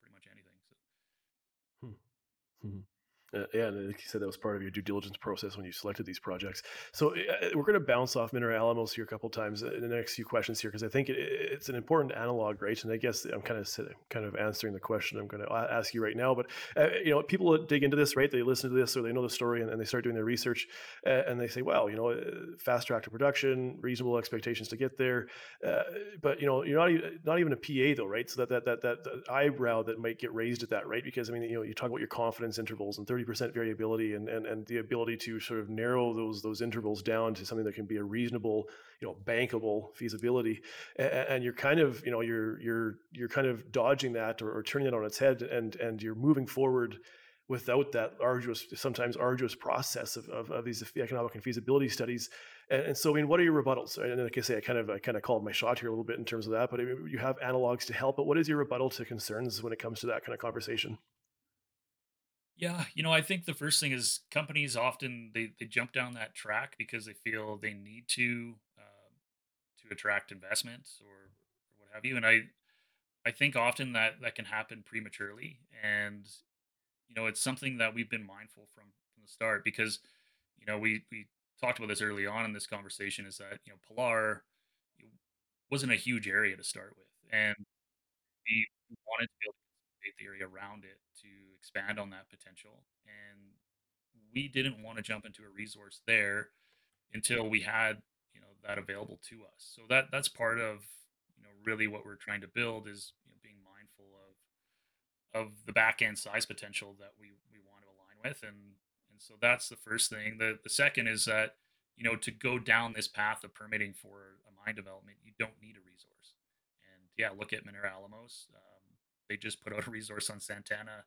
pretty much anything. So. Hmm. Hmm. Uh, yeah, and like you said, that was part of your due diligence process when you selected these projects. So uh, we're going to bounce off Minera Alamos here a couple times in the next few questions here because I think it, it's an important analog, right? And I guess I'm kind of kind of answering the question I'm going to ask you right now. But uh, you know, people dig into this, right? They listen to this or they know the story and, and they start doing their research uh, and they say, "Well, you know, uh, fast track to production, reasonable expectations to get there." Uh, but you know, you're not even, not even a PEA though, right? So that that that that, that eyebrow that might get raised at that, right? Because I mean, you know, you talk about your confidence intervals and 30% variability and, and, and the ability to sort of narrow those those intervals down to something that can be a reasonable, you know, bankable feasibility. And, and you're kind of, you know, you're you're you're kind of dodging that or, or turning it on its head and and you're moving forward without that arduous, sometimes arduous process of, of, of these economic and feasibility studies. And, and, so, I mean, what are your rebuttals? And like I say, I kind of, I kind of called my shot here a little bit in terms of that, but you have analogs to help. But what is your rebuttal to concerns when it comes to that kind of conversation? Yeah, you know, I think the first thing is companies often they they jump down that track because they feel they need to uh, to attract investment or, or what have you. And I I think often that that can happen prematurely, and you know, it's something that we've been mindful from from the start because you know we we talked about this early on in this conversation is that you know Pilar wasn't a huge area to start with, and we wanted to be able to the area around it to expand on that potential. And we didn't want to jump into a resource there until we had you know that available to us. So that that's part of you know really what we're trying to build is you know, being mindful of of the back end size potential that we we want to align with and and so that's the first thing. The the second is that you know to go down this path of permitting for a mine development, you don't need a resource. And yeah, look at Minera Alamos. Uh, they just put out a resource on Santana,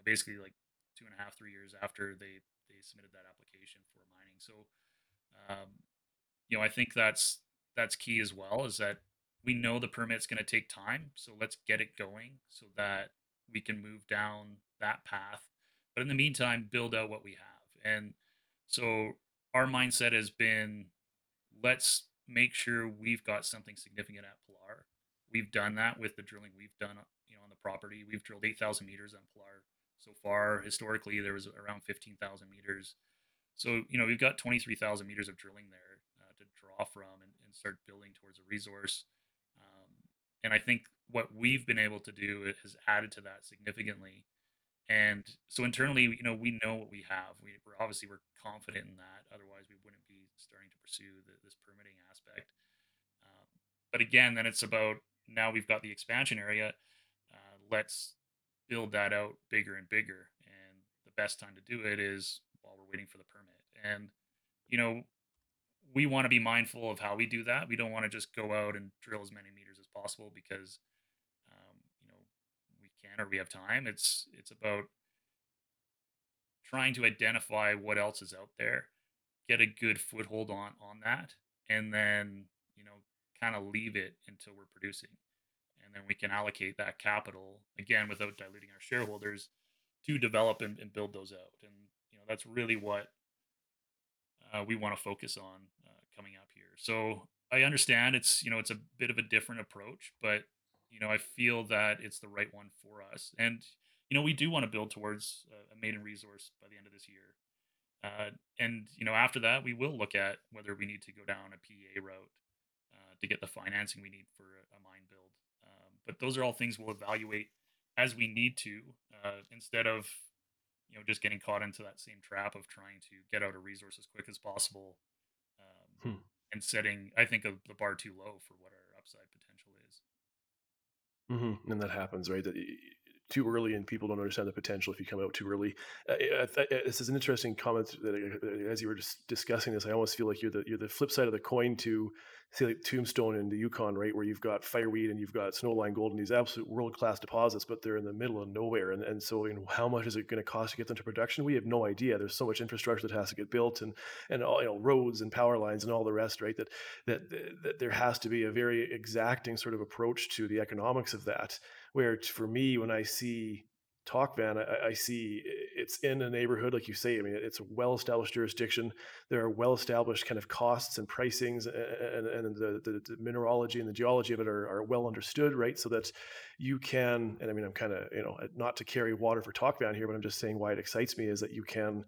know, basically like two and a half, three years after they they submitted that application for mining. So, um, you know, I think that's that's key as well. Is that we know the permit's going to take time, so let's get it going so that we can move down that path. But in the meantime, build out what we have. And so our mindset has been let's make sure we've got something significant at Pilar. We've done that with the drilling we've done you know, on the property. We've drilled 8,000 meters on Pilar so far. Historically, there was around 15,000 meters. So, you know, we've got 23,000 meters of drilling there uh, to draw from and, and, start building towards a resource. Um, and I think what we've been able to do has added to that significantly. And so internally, you know, we know what we have. We, are obviously we're confident in that. Otherwise, we wouldn't be starting to pursue the, this permitting aspect. Um, but again, then it's about now we've got the expansion area let's build that out bigger and bigger. And the best time to do it is while we're waiting for the permit. And, you know, we want to be mindful of how we do that. We don't want to just go out and drill as many meters as possible because, um, you know, we can or we have time. It's it's about trying to identify what else is out there, get a good foothold on on that, and then you know, kind of leave it until we're producing and then we can allocate that capital again without diluting our shareholders to develop and, and build those out. And you know that's really what uh, we want to focus on uh, coming up here. So I understand it's you know it's a bit of a different approach, but you know I feel that it's the right one for us. And you know we do want to build towards a maiden resource by the end of this year. Uh, and you know after that we will look at whether we need to go down a PEA route uh, to get the financing we need for a, a mine build but those are all things we'll evaluate as we need to uh, instead of you know just getting caught into that same trap of trying to get out a resource as quick as possible um, hmm. and setting i think of the bar too low for what our upside potential is mm-hmm. and that happens right that too early and people don't understand the potential if you come out too early. Uh, this is an interesting comment that as you were just discussing this, I almost feel like you're the you're the flip side of the coin to say like Tombstone in the Yukon, right, where you've got fireweed and you've got snowline gold and these absolute world class deposits, but they're in the middle of nowhere. And and so you know how much is it going to cost to get them to production? We have no idea. There's so much infrastructure that has to get built and and all you know roads and power lines and all the rest, right? That that that there has to be a very exacting sort of approach to the economics of that where for me, when I see Tocvan I, I, see it's in a neighborhood like you say i mean it's a well-established jurisdiction. There are well-established kind of costs and pricings and, and the, the, the, mineralogy and the geology of it are, are, well understood right? So that you can and i mean i'm kind of you know not to carry water for Tocvan here but i'm just saying why it excites me is that you can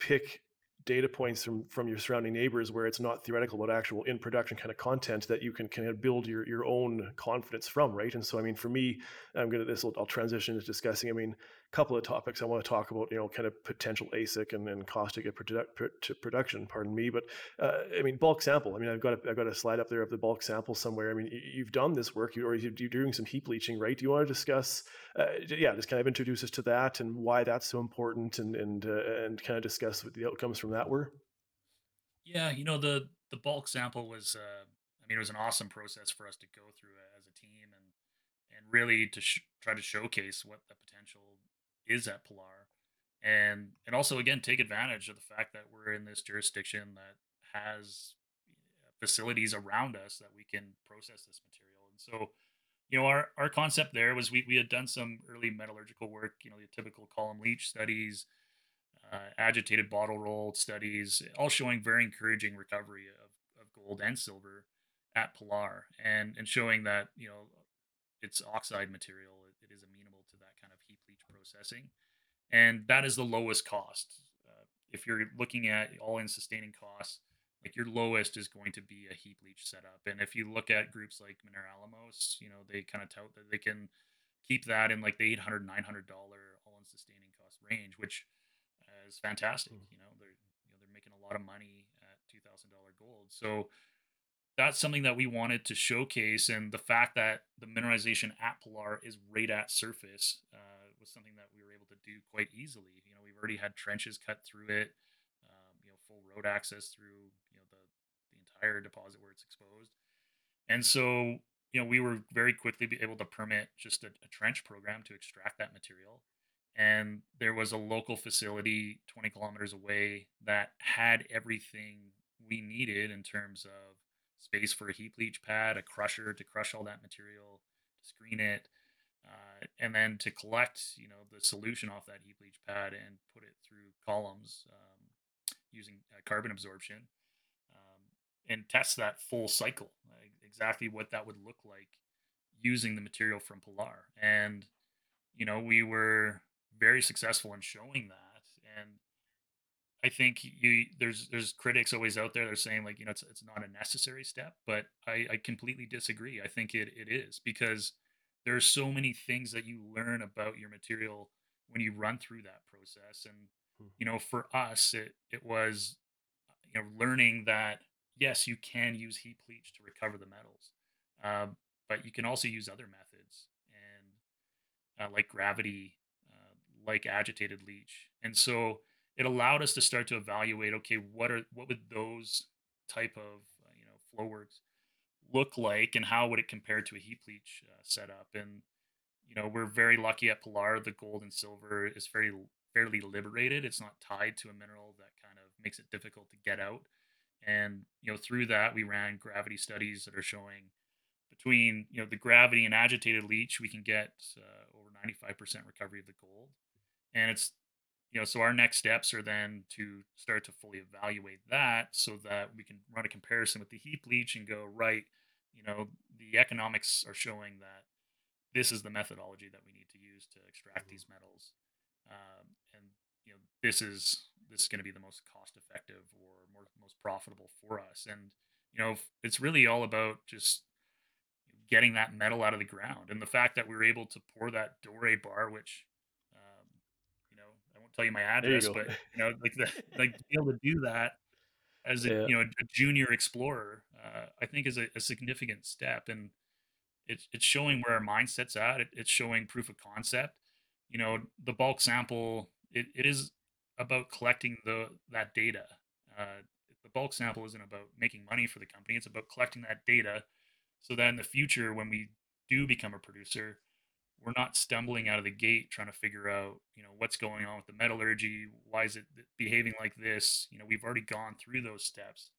pick data points from from your surrounding neighbors where it's not theoretical but actual in production kind of content that you can kind of build your your own confidence from right? And so i mean for me i'm gonna this i'll transition to discussing i mean couple of topics I want to talk about, you know, kind of potential AISC and, and cost to get to production. Pardon me, but uh, I mean bulk sample. I mean, I've got a, I've got a slide up there of the bulk sample somewhere. I mean, you've done this work, you, or you're doing some heap leaching, right? Do you want to discuss? Uh, yeah, just kind of introduce us to that and why that's so important, and and uh, and kind of discuss what the outcomes from that were. Yeah, you know the the bulk sample was. Uh, I mean, it was an awesome process for us to go through as a team and and really to sh- try to showcase what the potential is at Pilar, and and also again take advantage of the fact that we're in this jurisdiction that has facilities around us that we can process this material. And so, you know, our our concept there was we we had done some early metallurgical work, you know, the typical column leach studies. Uh, agitated bottle roll studies, all showing very encouraging recovery of, of gold and silver at Pilar, and and showing that you know it's oxide material processing, and that is the lowest cost. Uh, if you're looking at all-in sustaining costs, like your lowest is going to be a heap leach setup. And if you look at groups like Minera Alamos, you know they kind of tout that they can keep that in like the 800 900 dollar all-in sustaining cost range, which uh, is fantastic. Mm. You know they're you know they're making a lot of money at two thousand dollar gold. So that's something that we wanted to showcase and the fact that the mineralization at pilar is right at surface uh, was something that we were able to do quite easily. You know, we've already had trenches cut through it, um, you know, full road access through you know the the entire deposit where it's exposed, and so you know we were very quickly able to permit just a, a trench program to extract that material. And there was a local facility 20 kilometers away that had everything we needed in terms of space for a heap leach pad, a crusher to crush all that material, to screen it, uh, and then to collect you know the solution off that heap leach pad and put it through columns um, using uh, carbon absorption um, and test that full cycle like exactly what that would look like using the material from Pilar and you know we were very successful in showing that and I think you there's there's critics always out there that are saying like you know it's it's not a necessary step, but I, I completely disagree. I think it, it is because there are so many things that you learn about your material when you run through that process and mm-hmm. you know for us it it was you know learning that yes you can use heap leach to recover the metals um, but you can also use other methods and uh, like gravity uh, like agitated leach and so it allowed us to start to evaluate okay what are what would those type of uh, you know flow works look like and how would it compare to a heap leach uh, setup and you know we're very lucky at pilar the gold and silver is very fairly liberated it's not tied to a mineral that kind of makes it difficult to get out and you know through that we ran gravity studies that are showing between you know the gravity and agitated leach we can get uh, over 95% recovery of the gold and it's you know so our next steps are then to start to fully evaluate that so that we can run a comparison with the heap leach and go right you know the economics are showing that this is the methodology that we need to use to extract mm-hmm. these metals um, and you know this is this is going to be the most cost effective or more most profitable for us and you know it's really all about just getting that metal out of the ground and the fact that we were able to pour that doré bar which um, you know i won't tell you my address you but you know like the like to be able to do that as a yeah. you know a junior explorer uh, I think is a, a, significant step. And it's it's showing where our mindset's at. It, it's showing proof of concept. You know, the bulk sample it, it is about collecting the that data. Uh, the bulk sample isn't about making money for the company. It's about collecting that data, so that in the future, when we do become a producer, we're not stumbling out of the gate trying to figure out, you know, what's going on with the metallurgy. Why is it behaving like this? You know, we've already gone through those steps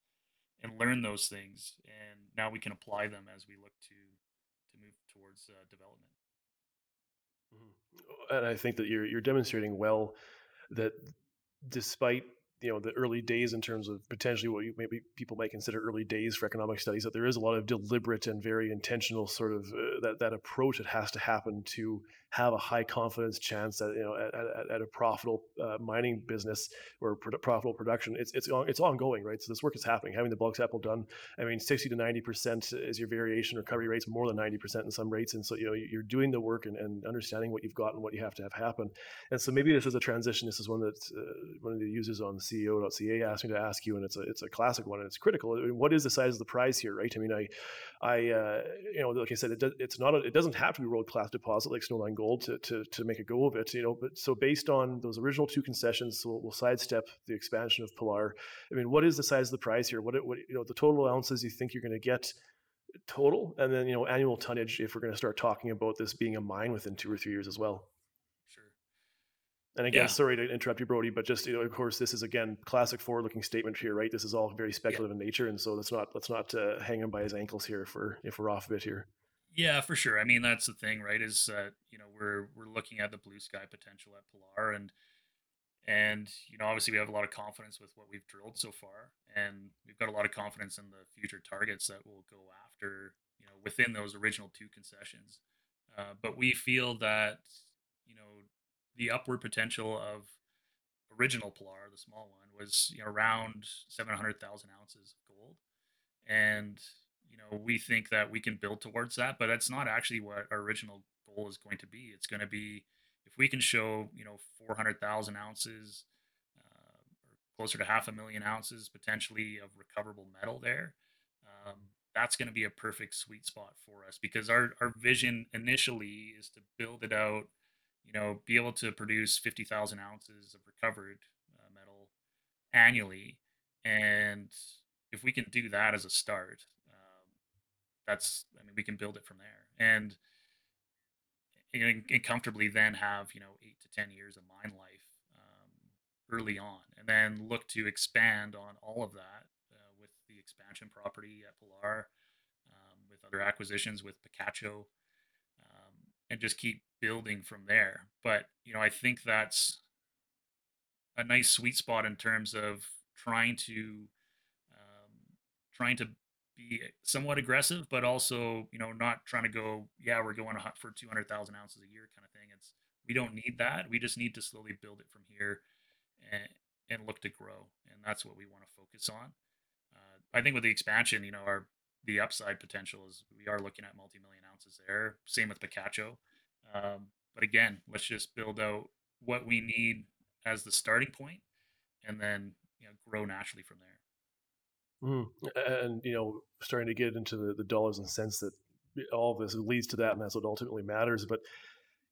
and learned those things, and now we can apply them as we look to to move towards uh, development. Mm-hmm. And I think that you're you're demonstrating well that despite you know the early days in terms of potentially what you, maybe people might consider early days for economic studies that there is a lot of deliberate and very intentional sort of uh, that that approach that has to happen to have a high confidence chance that you know at, at, at a profitable uh, mining business or pro- profitable production it's it's it's ongoing right? So this work is happening. Having the bulk sample done i mean 60 to 90 percent is your variation recovery rates more than 90 percent in some rates. And so you know you're doing the work and, and understanding what you've got and what you have to have happen. And so maybe this is a transition. This is one that uh, one of the users on ceo.ca asked me to ask you and it's a it's a classic one and it's critical. I mean, what is the size of the prize here right? I mean i I, uh, you know, like I said, it does, it's not, a, it doesn't have to be world class deposit like Snowline Gold to, to, to make a go of it, you know. But so based on those original two concessions, so we'll, we'll sidestep the expansion of Pilar. I mean, what is the size of the prize here? What, what you know, the total ounces you think you're going to get total, and then you know, annual tonnage if we're going to start talking about this being a mine within two or three years as well. And again, yeah. sorry to interrupt you, Brodie, but just you know, of course, this is again classic forward-looking statement here, right? This is all very speculative yeah. in nature, and so let's not let's not uh, hang him by his ankles here for if we're off a bit here. Yeah, for sure. I mean, that's the thing, right? Is that you know we're we're looking at the blue sky potential at Pilar, and and you know obviously we have a lot of confidence with what we've drilled so far, and we've got a lot of confidence in the future targets that we'll go after, you know, within those original two concessions. Uh, but we feel that you know the upward potential of original Pilar, the small one, was you know, around 700,000 ounces of gold. And, know, we think that we can build towards that, but that's not actually what our original goal is going to be. It's going to be if we can show, you know, 400,000 ounces uh, or closer to half a million ounces potentially of recoverable metal there. Um, that's going to be a perfect sweet spot for us because our, our vision initially is to build it out you know, be able to produce 50,000 ounces of recovered uh, metal annually. And if we can do that as a start, that's, I mean, we can build it from there. And, and, comfortably then have, you know, eight to 10 years of mine life um, early on. And then look to expand on all of that uh, with the expansion property at Pilar, um, with other acquisitions with Picacho, um, and just keep building from there. But you know, I think that's a nice sweet spot in terms of trying to um, trying to be somewhat aggressive, but also you know not trying to go yeah we're going to hunt for two hundred thousand ounces a year kind of thing. It's we don't need that. We just need to slowly build it from here and and look to grow, and that's what we want to focus on. Uh, I think with the expansion, you know, our the upside potential is we are looking at multi-million ounces there. Same with Picacho. Um, but again, let's just build out what we need as the starting point, and then you know grow naturally from there. Mm. And you know, starting to get into the, the dollars and cents that all this leads to that, and that's what ultimately matters. But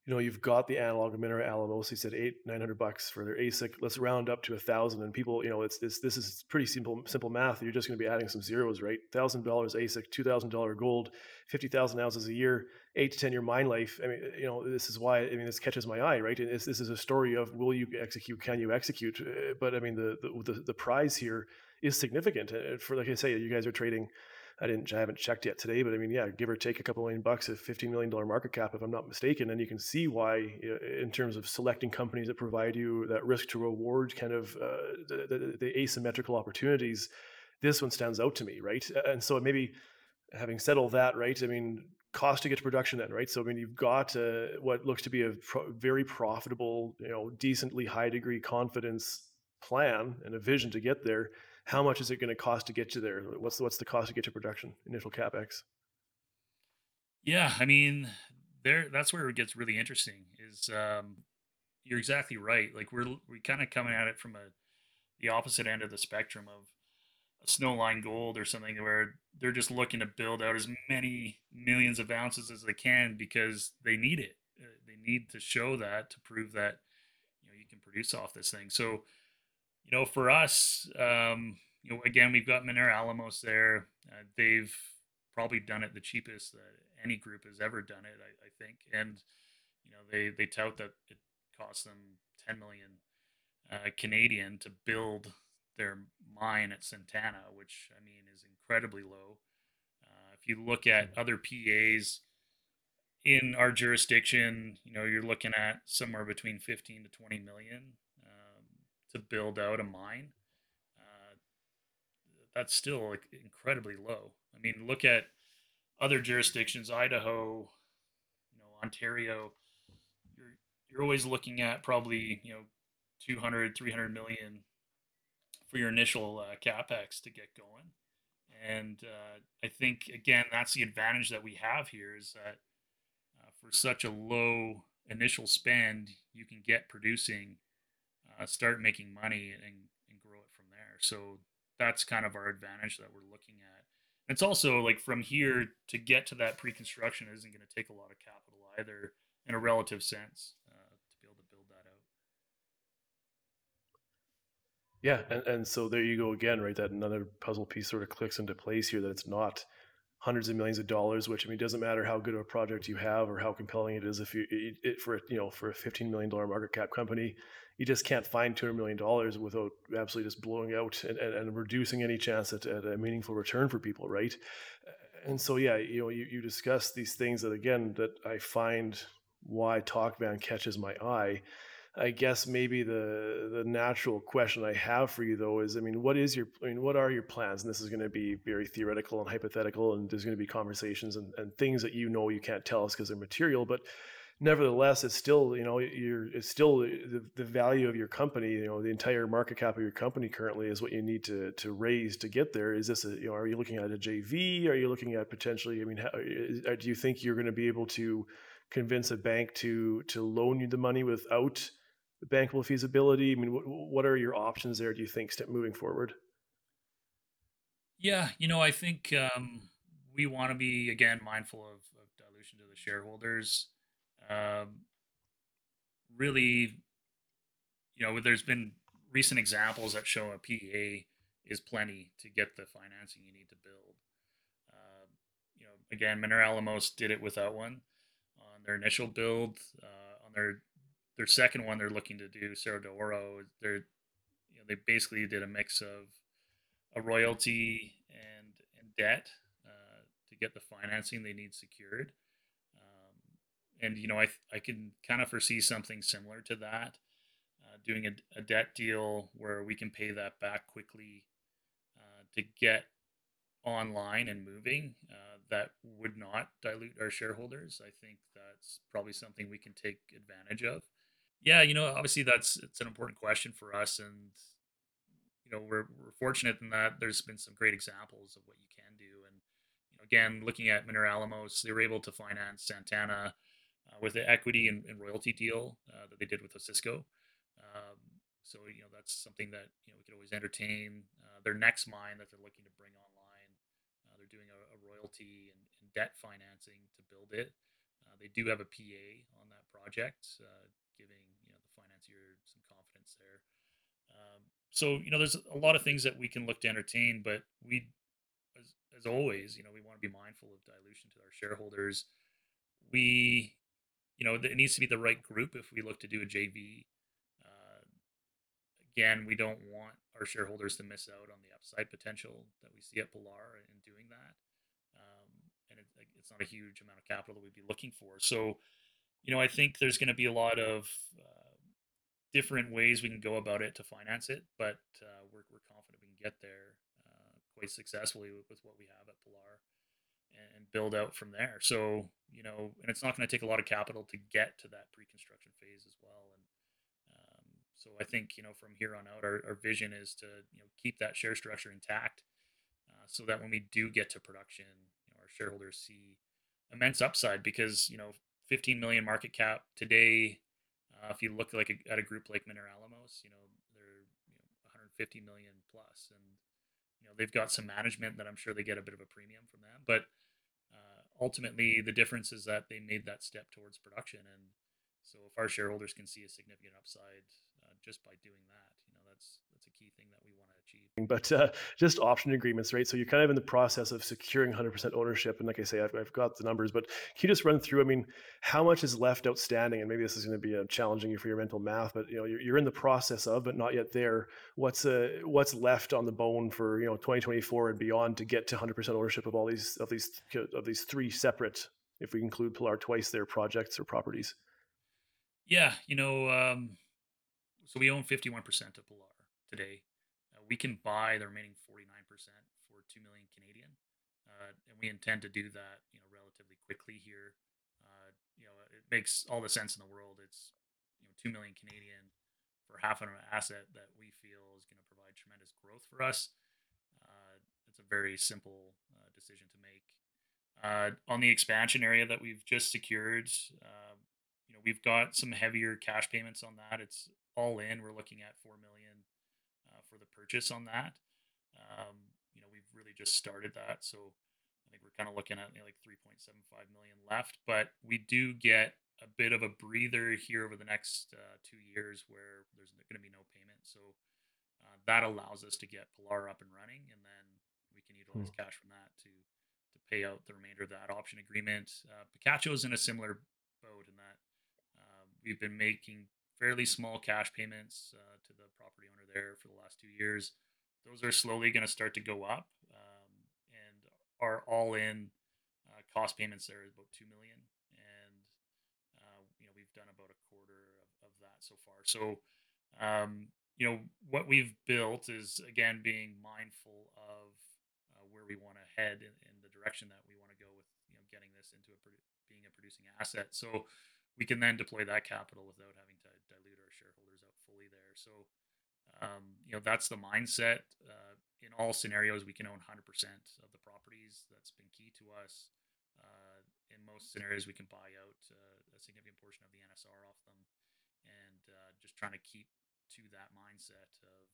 you know, you've got the analog of Minera Alamos. He said eight, nine hundred bucks for their AISC. Let's round up to a thousand. And people, you know, it's this. This is pretty simple, simple math. You're just going to be adding some zeros, right? Thousand dollars AISC, two thousand dollar gold, fifty thousand ounces a year, eight to ten year mine life. I mean, you know, this is why. I mean, this catches my eye, right? This, this is a story of will you execute? Can you execute? Uh, but I mean, the the the, the prize here is significant. Uh, for like I say, you guys are trading I didn't, I haven't checked yet today, but I mean, yeah, give or take a couple million bucks, a $15 million market cap, if I'm not mistaken. And you can see why, in terms of selecting companies that provide you that risk to reward kind of uh, the, the, the, asymmetrical opportunities, this one stands out to me, right? And so maybe having said all that, right? I mean, cost to get to production then, right? So I mean, you've got uh, what looks to be a pro- very profitable, you know, decently high degree confidence plan and a vision to get there how much is it going to cost to get you there? What's the, what's the cost to get to production? Initial capex. Yeah, I mean, there that's where it gets really interesting. Is um, you're exactly right. Like we're we kind of coming at it from a the opposite end of the spectrum of a Snowline Gold or something where they're just looking to build out as many millions of ounces as they can because they need it. Uh, they need to show that to prove that you know you can produce off this thing. So, you know, for us, um, you know, again, we've got Minera Alamos there. Uh, they've probably done it the cheapest that any group has ever done it, I, I think. And you know, they they tout that it cost them 10 million uh, Canadian to build their mine at Santana, which I mean is incredibly low. Uh, if you look at mm. other PEAs in our jurisdiction, you know you're looking at somewhere between 15 to 20 million to build out a mine. Uh, that's still like, incredibly low. I mean, look at other jurisdictions, Idaho, you know, Ontario. You're you're always looking at probably you know 200, 300 million for your initial uh, capex to get going. And uh, I think again, that's the advantage that we have here is that uh, for such a low initial spend, you can get producing, uh, start making money, and, and grow it from there. So that's kind of our advantage that we're looking at. It's also like from here to get to that pre-construction isn't going to take a lot of capital either in a relative sense. Uh, to be able to build that out. Yeah, and, and so there you go again, right? That another puzzle piece sort of clicks into place here that it's not hundreds of millions of dollars. Which I mean, doesn't matter how good of a project you have or how compelling it is. If you it, it, for you know for a fifteen million dollar market cap company, you just can't find two hundred million dollars without absolutely just blowing out and, and, and reducing any chance at, at, a meaningful return for people, right? And so yeah, you know, you, you discuss these things that again that I find why Tocvan catches my eye I guess maybe the the natural question I have for you though is, I mean, what is your, I mean, what are your plans? And this is going to be very theoretical and hypothetical, and there's going to be conversations and, and things that you know you can't tell us because they're material, but nevertheless, it's still, you know, you're it's still the, the value of your company. You know, the entire market cap of your company currently is what you need to to raise to get there. Is this a, you know, are you looking at a JV? Are you looking at potentially? I mean, how, do you think you're going to be able to convince a bank to to loan you the money without bankable feasibility? I mean, what, what are your options there? Do you think step moving forward? Yeah, you know, I think um, we want to be again mindful of, of, dilution to the shareholders. Um, really, you know, there's been recent examples that show a PEA is plenty to get the financing you need to build. Uh, you know, again, Minera Alamos did it without one on their initial build. Uh, on their their second one they're looking to do Cerro de Oro. They're you know they basically did a mix of a royalty and and debt uh, to get the financing they need secured. And you know I I can kind of foresee something similar to that, uh, doing a, a debt deal where we can pay that back quickly uh, to get online and moving uh, that would not dilute our shareholders. I think that's probably something we can take advantage of. Yeah, you know, obviously that's it's an important question for us, and you know we're we're fortunate in that there's been some great examples of what you can do, and you know, again, looking at Minera Alamos, they were able to finance Santana with the equity and, and royalty deal uh, that they did with Osisko. Um, so you know that's something that you know we could always entertain. Uh, their next mine that they're looking to bring online, uh, they're doing a, a royalty and, and, debt financing to build it. Uh, they do have a PA on that project, uh, giving you know the financier some confidence there. Um, so you know, there's a lot of things that we can look to entertain, but we, as, as always, you know, we want to be mindful of dilution to our shareholders. We, you know, it needs to be the right group if we look to do a JV. Uh, again, we don't want our shareholders to miss out on the upside potential that we see at Pilar in doing that. Um, and it, it's not a huge amount of capital that we'd be looking for. So you know, I think there's going to be a lot of uh, different ways we can go about it to finance it, but uh, we're, we're confident we can get there uh, quite successfully with, with, what we have at Pilar and, and, build out from there. So, you know, and it's not going to take a lot of capital to get to that pre-construction phase as well. And um, so I think, you know, from here on out, our, our vision is to, you know, keep that share structure intact uh, so that when we do get to production, you know, our shareholders see immense upside because, you know, 15 million market cap today. Uh, if you look like a, at a group like Minera Alamos, you know they're you know, 150 million plus, and you know they've got some management that I'm sure they get a bit of a premium from them, but ultimately the difference is that they made that step towards production, and so if our shareholders can see a significant upside uh, just by doing that, you know that's that's a key thing that we want to achieve. But uh, just option agreements, right? So you're kind of in the process of securing 100% ownership. And like I say, I've, I've, got the numbers, but can you just run through? I mean, how much is left outstanding? And maybe this is going to be uh, challenging you for your mental math, but you know, you're, you're in the process of, but not yet there. What's uh, what's left on the bone for you know 2024 and beyond to get to 100% ownership of all these of these of these three separate, if we include Pilar twice, their projects or properties? Yeah, you know, um, so we own 51% of Pilar today we can buy the remaining 49% for 2 million Canadian. Uh, and we intend to do that, you know, relatively quickly here. Uh, you know, it makes all the sense in the world. It's, you know, 2 million Canadian for half an asset that we feel is going to provide tremendous growth for us. Uh, it's a very simple uh, decision to make. Uh, on the expansion area that we've just secured, um, you know, we've got some heavier cash payments on that. It's all in. We're looking at 4 million for the purchase on that. Um, you know, we've really just started that, so I think we're kind of looking at you know, like 3.75 million left. But we do get a bit of a breather here over the next uh, two years where there's going to be no payment. So uh, that allows us to get Pilar up and running, and then we can utilize hmm. cash from that to to pay out the remainder of that option agreement. Uh, Picacho is in a similar boat in that um, we've been making fairly small cash payments uh, to the property owner there for the last two years. Those are slowly going to start to go up, um, and our all-in uh, cost payments there is about two million, and uh, you know we've done about a quarter of, of that so far. So, um, you know what we've built is again being mindful of uh, where we want to head in, in, the direction that we want to go with you know getting this into a produ- being a producing asset. So we can then deploy that capital without having to dilute our shareholders out fully there. So um, you know, that's the mindset. Uh, in all scenarios, we can own 100% of the properties. That's been key to us. Uh, in most scenarios, we can buy out uh, a significant portion of the NSR off them, and uh, just trying to keep to that mindset of,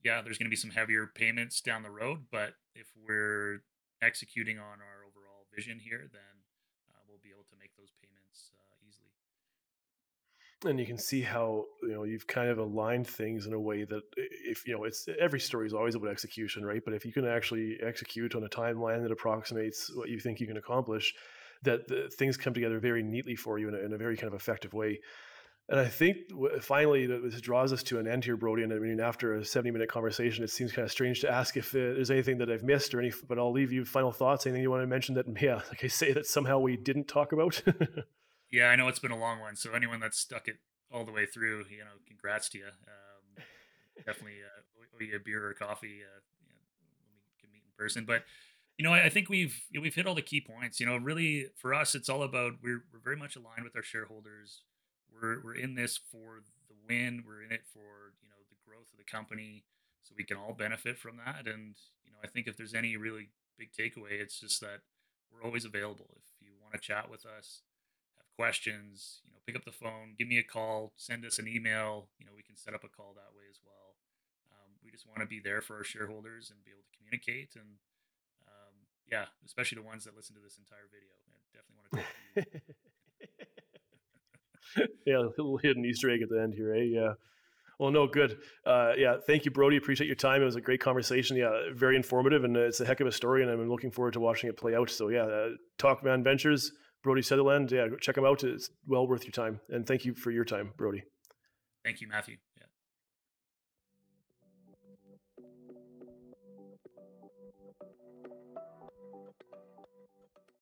yeah, there's going to be some heavier payments down the road, but if we're executing on our overall vision here, then uh, we'll be able to make those payments uh, and you can see how you know you've kind of aligned things in a way that if you know it's every story is always about execution right but if you can actually execute on a timeline that approximates what you think you can accomplish that the, things come together very neatly for you in a, in a very kind of effective way and I think finally this draws us to an end here, Brodie. And I mean, after a 70 minute conversation, it seems kind of strange to ask if uh, there's anything that I've missed or any, but I'll leave you final thoughts. Anything you want to mention that, yeah, like I say, that somehow we didn't talk about? Yeah, I know it's been a long one. So anyone that's stuck it all the way through, you know, congrats to you. Um, definitely uh, owe you a beer or coffee uh, you know, when we can meet in person. But you know, I, think we've we've hit all the key points. You know, really for us, it's all about we're we're very much aligned with our shareholders. We're we're in this for the win. We're in it for you know the growth of the company, so we can all benefit from that. And you know, I think if there's any really big takeaway, it's just that we're always available. If you want to chat with us, questions, you know, pick up the phone, give me a call, send us an email. You know, we can set up a call that way as well. Um, we just want to be there for our shareholders and be able to communicate. And um, yeah, especially the ones that listen to this entire video. I definitely want to yeah, a little hidden Easter egg at the end here, eh? Yeah. Well, no, good. Uh, yeah, thank you, Brodie. Appreciate your time. It was a great conversation. Yeah, very informative, and it's a heck of a story, and I'm looking forward to watching it play out. So, yeah, uh, Tocvan Ventures Brodie Sutherland. Yeah, check him out. It's well worth your time. And thank you for your time, Brodie. Thank you, Matthew.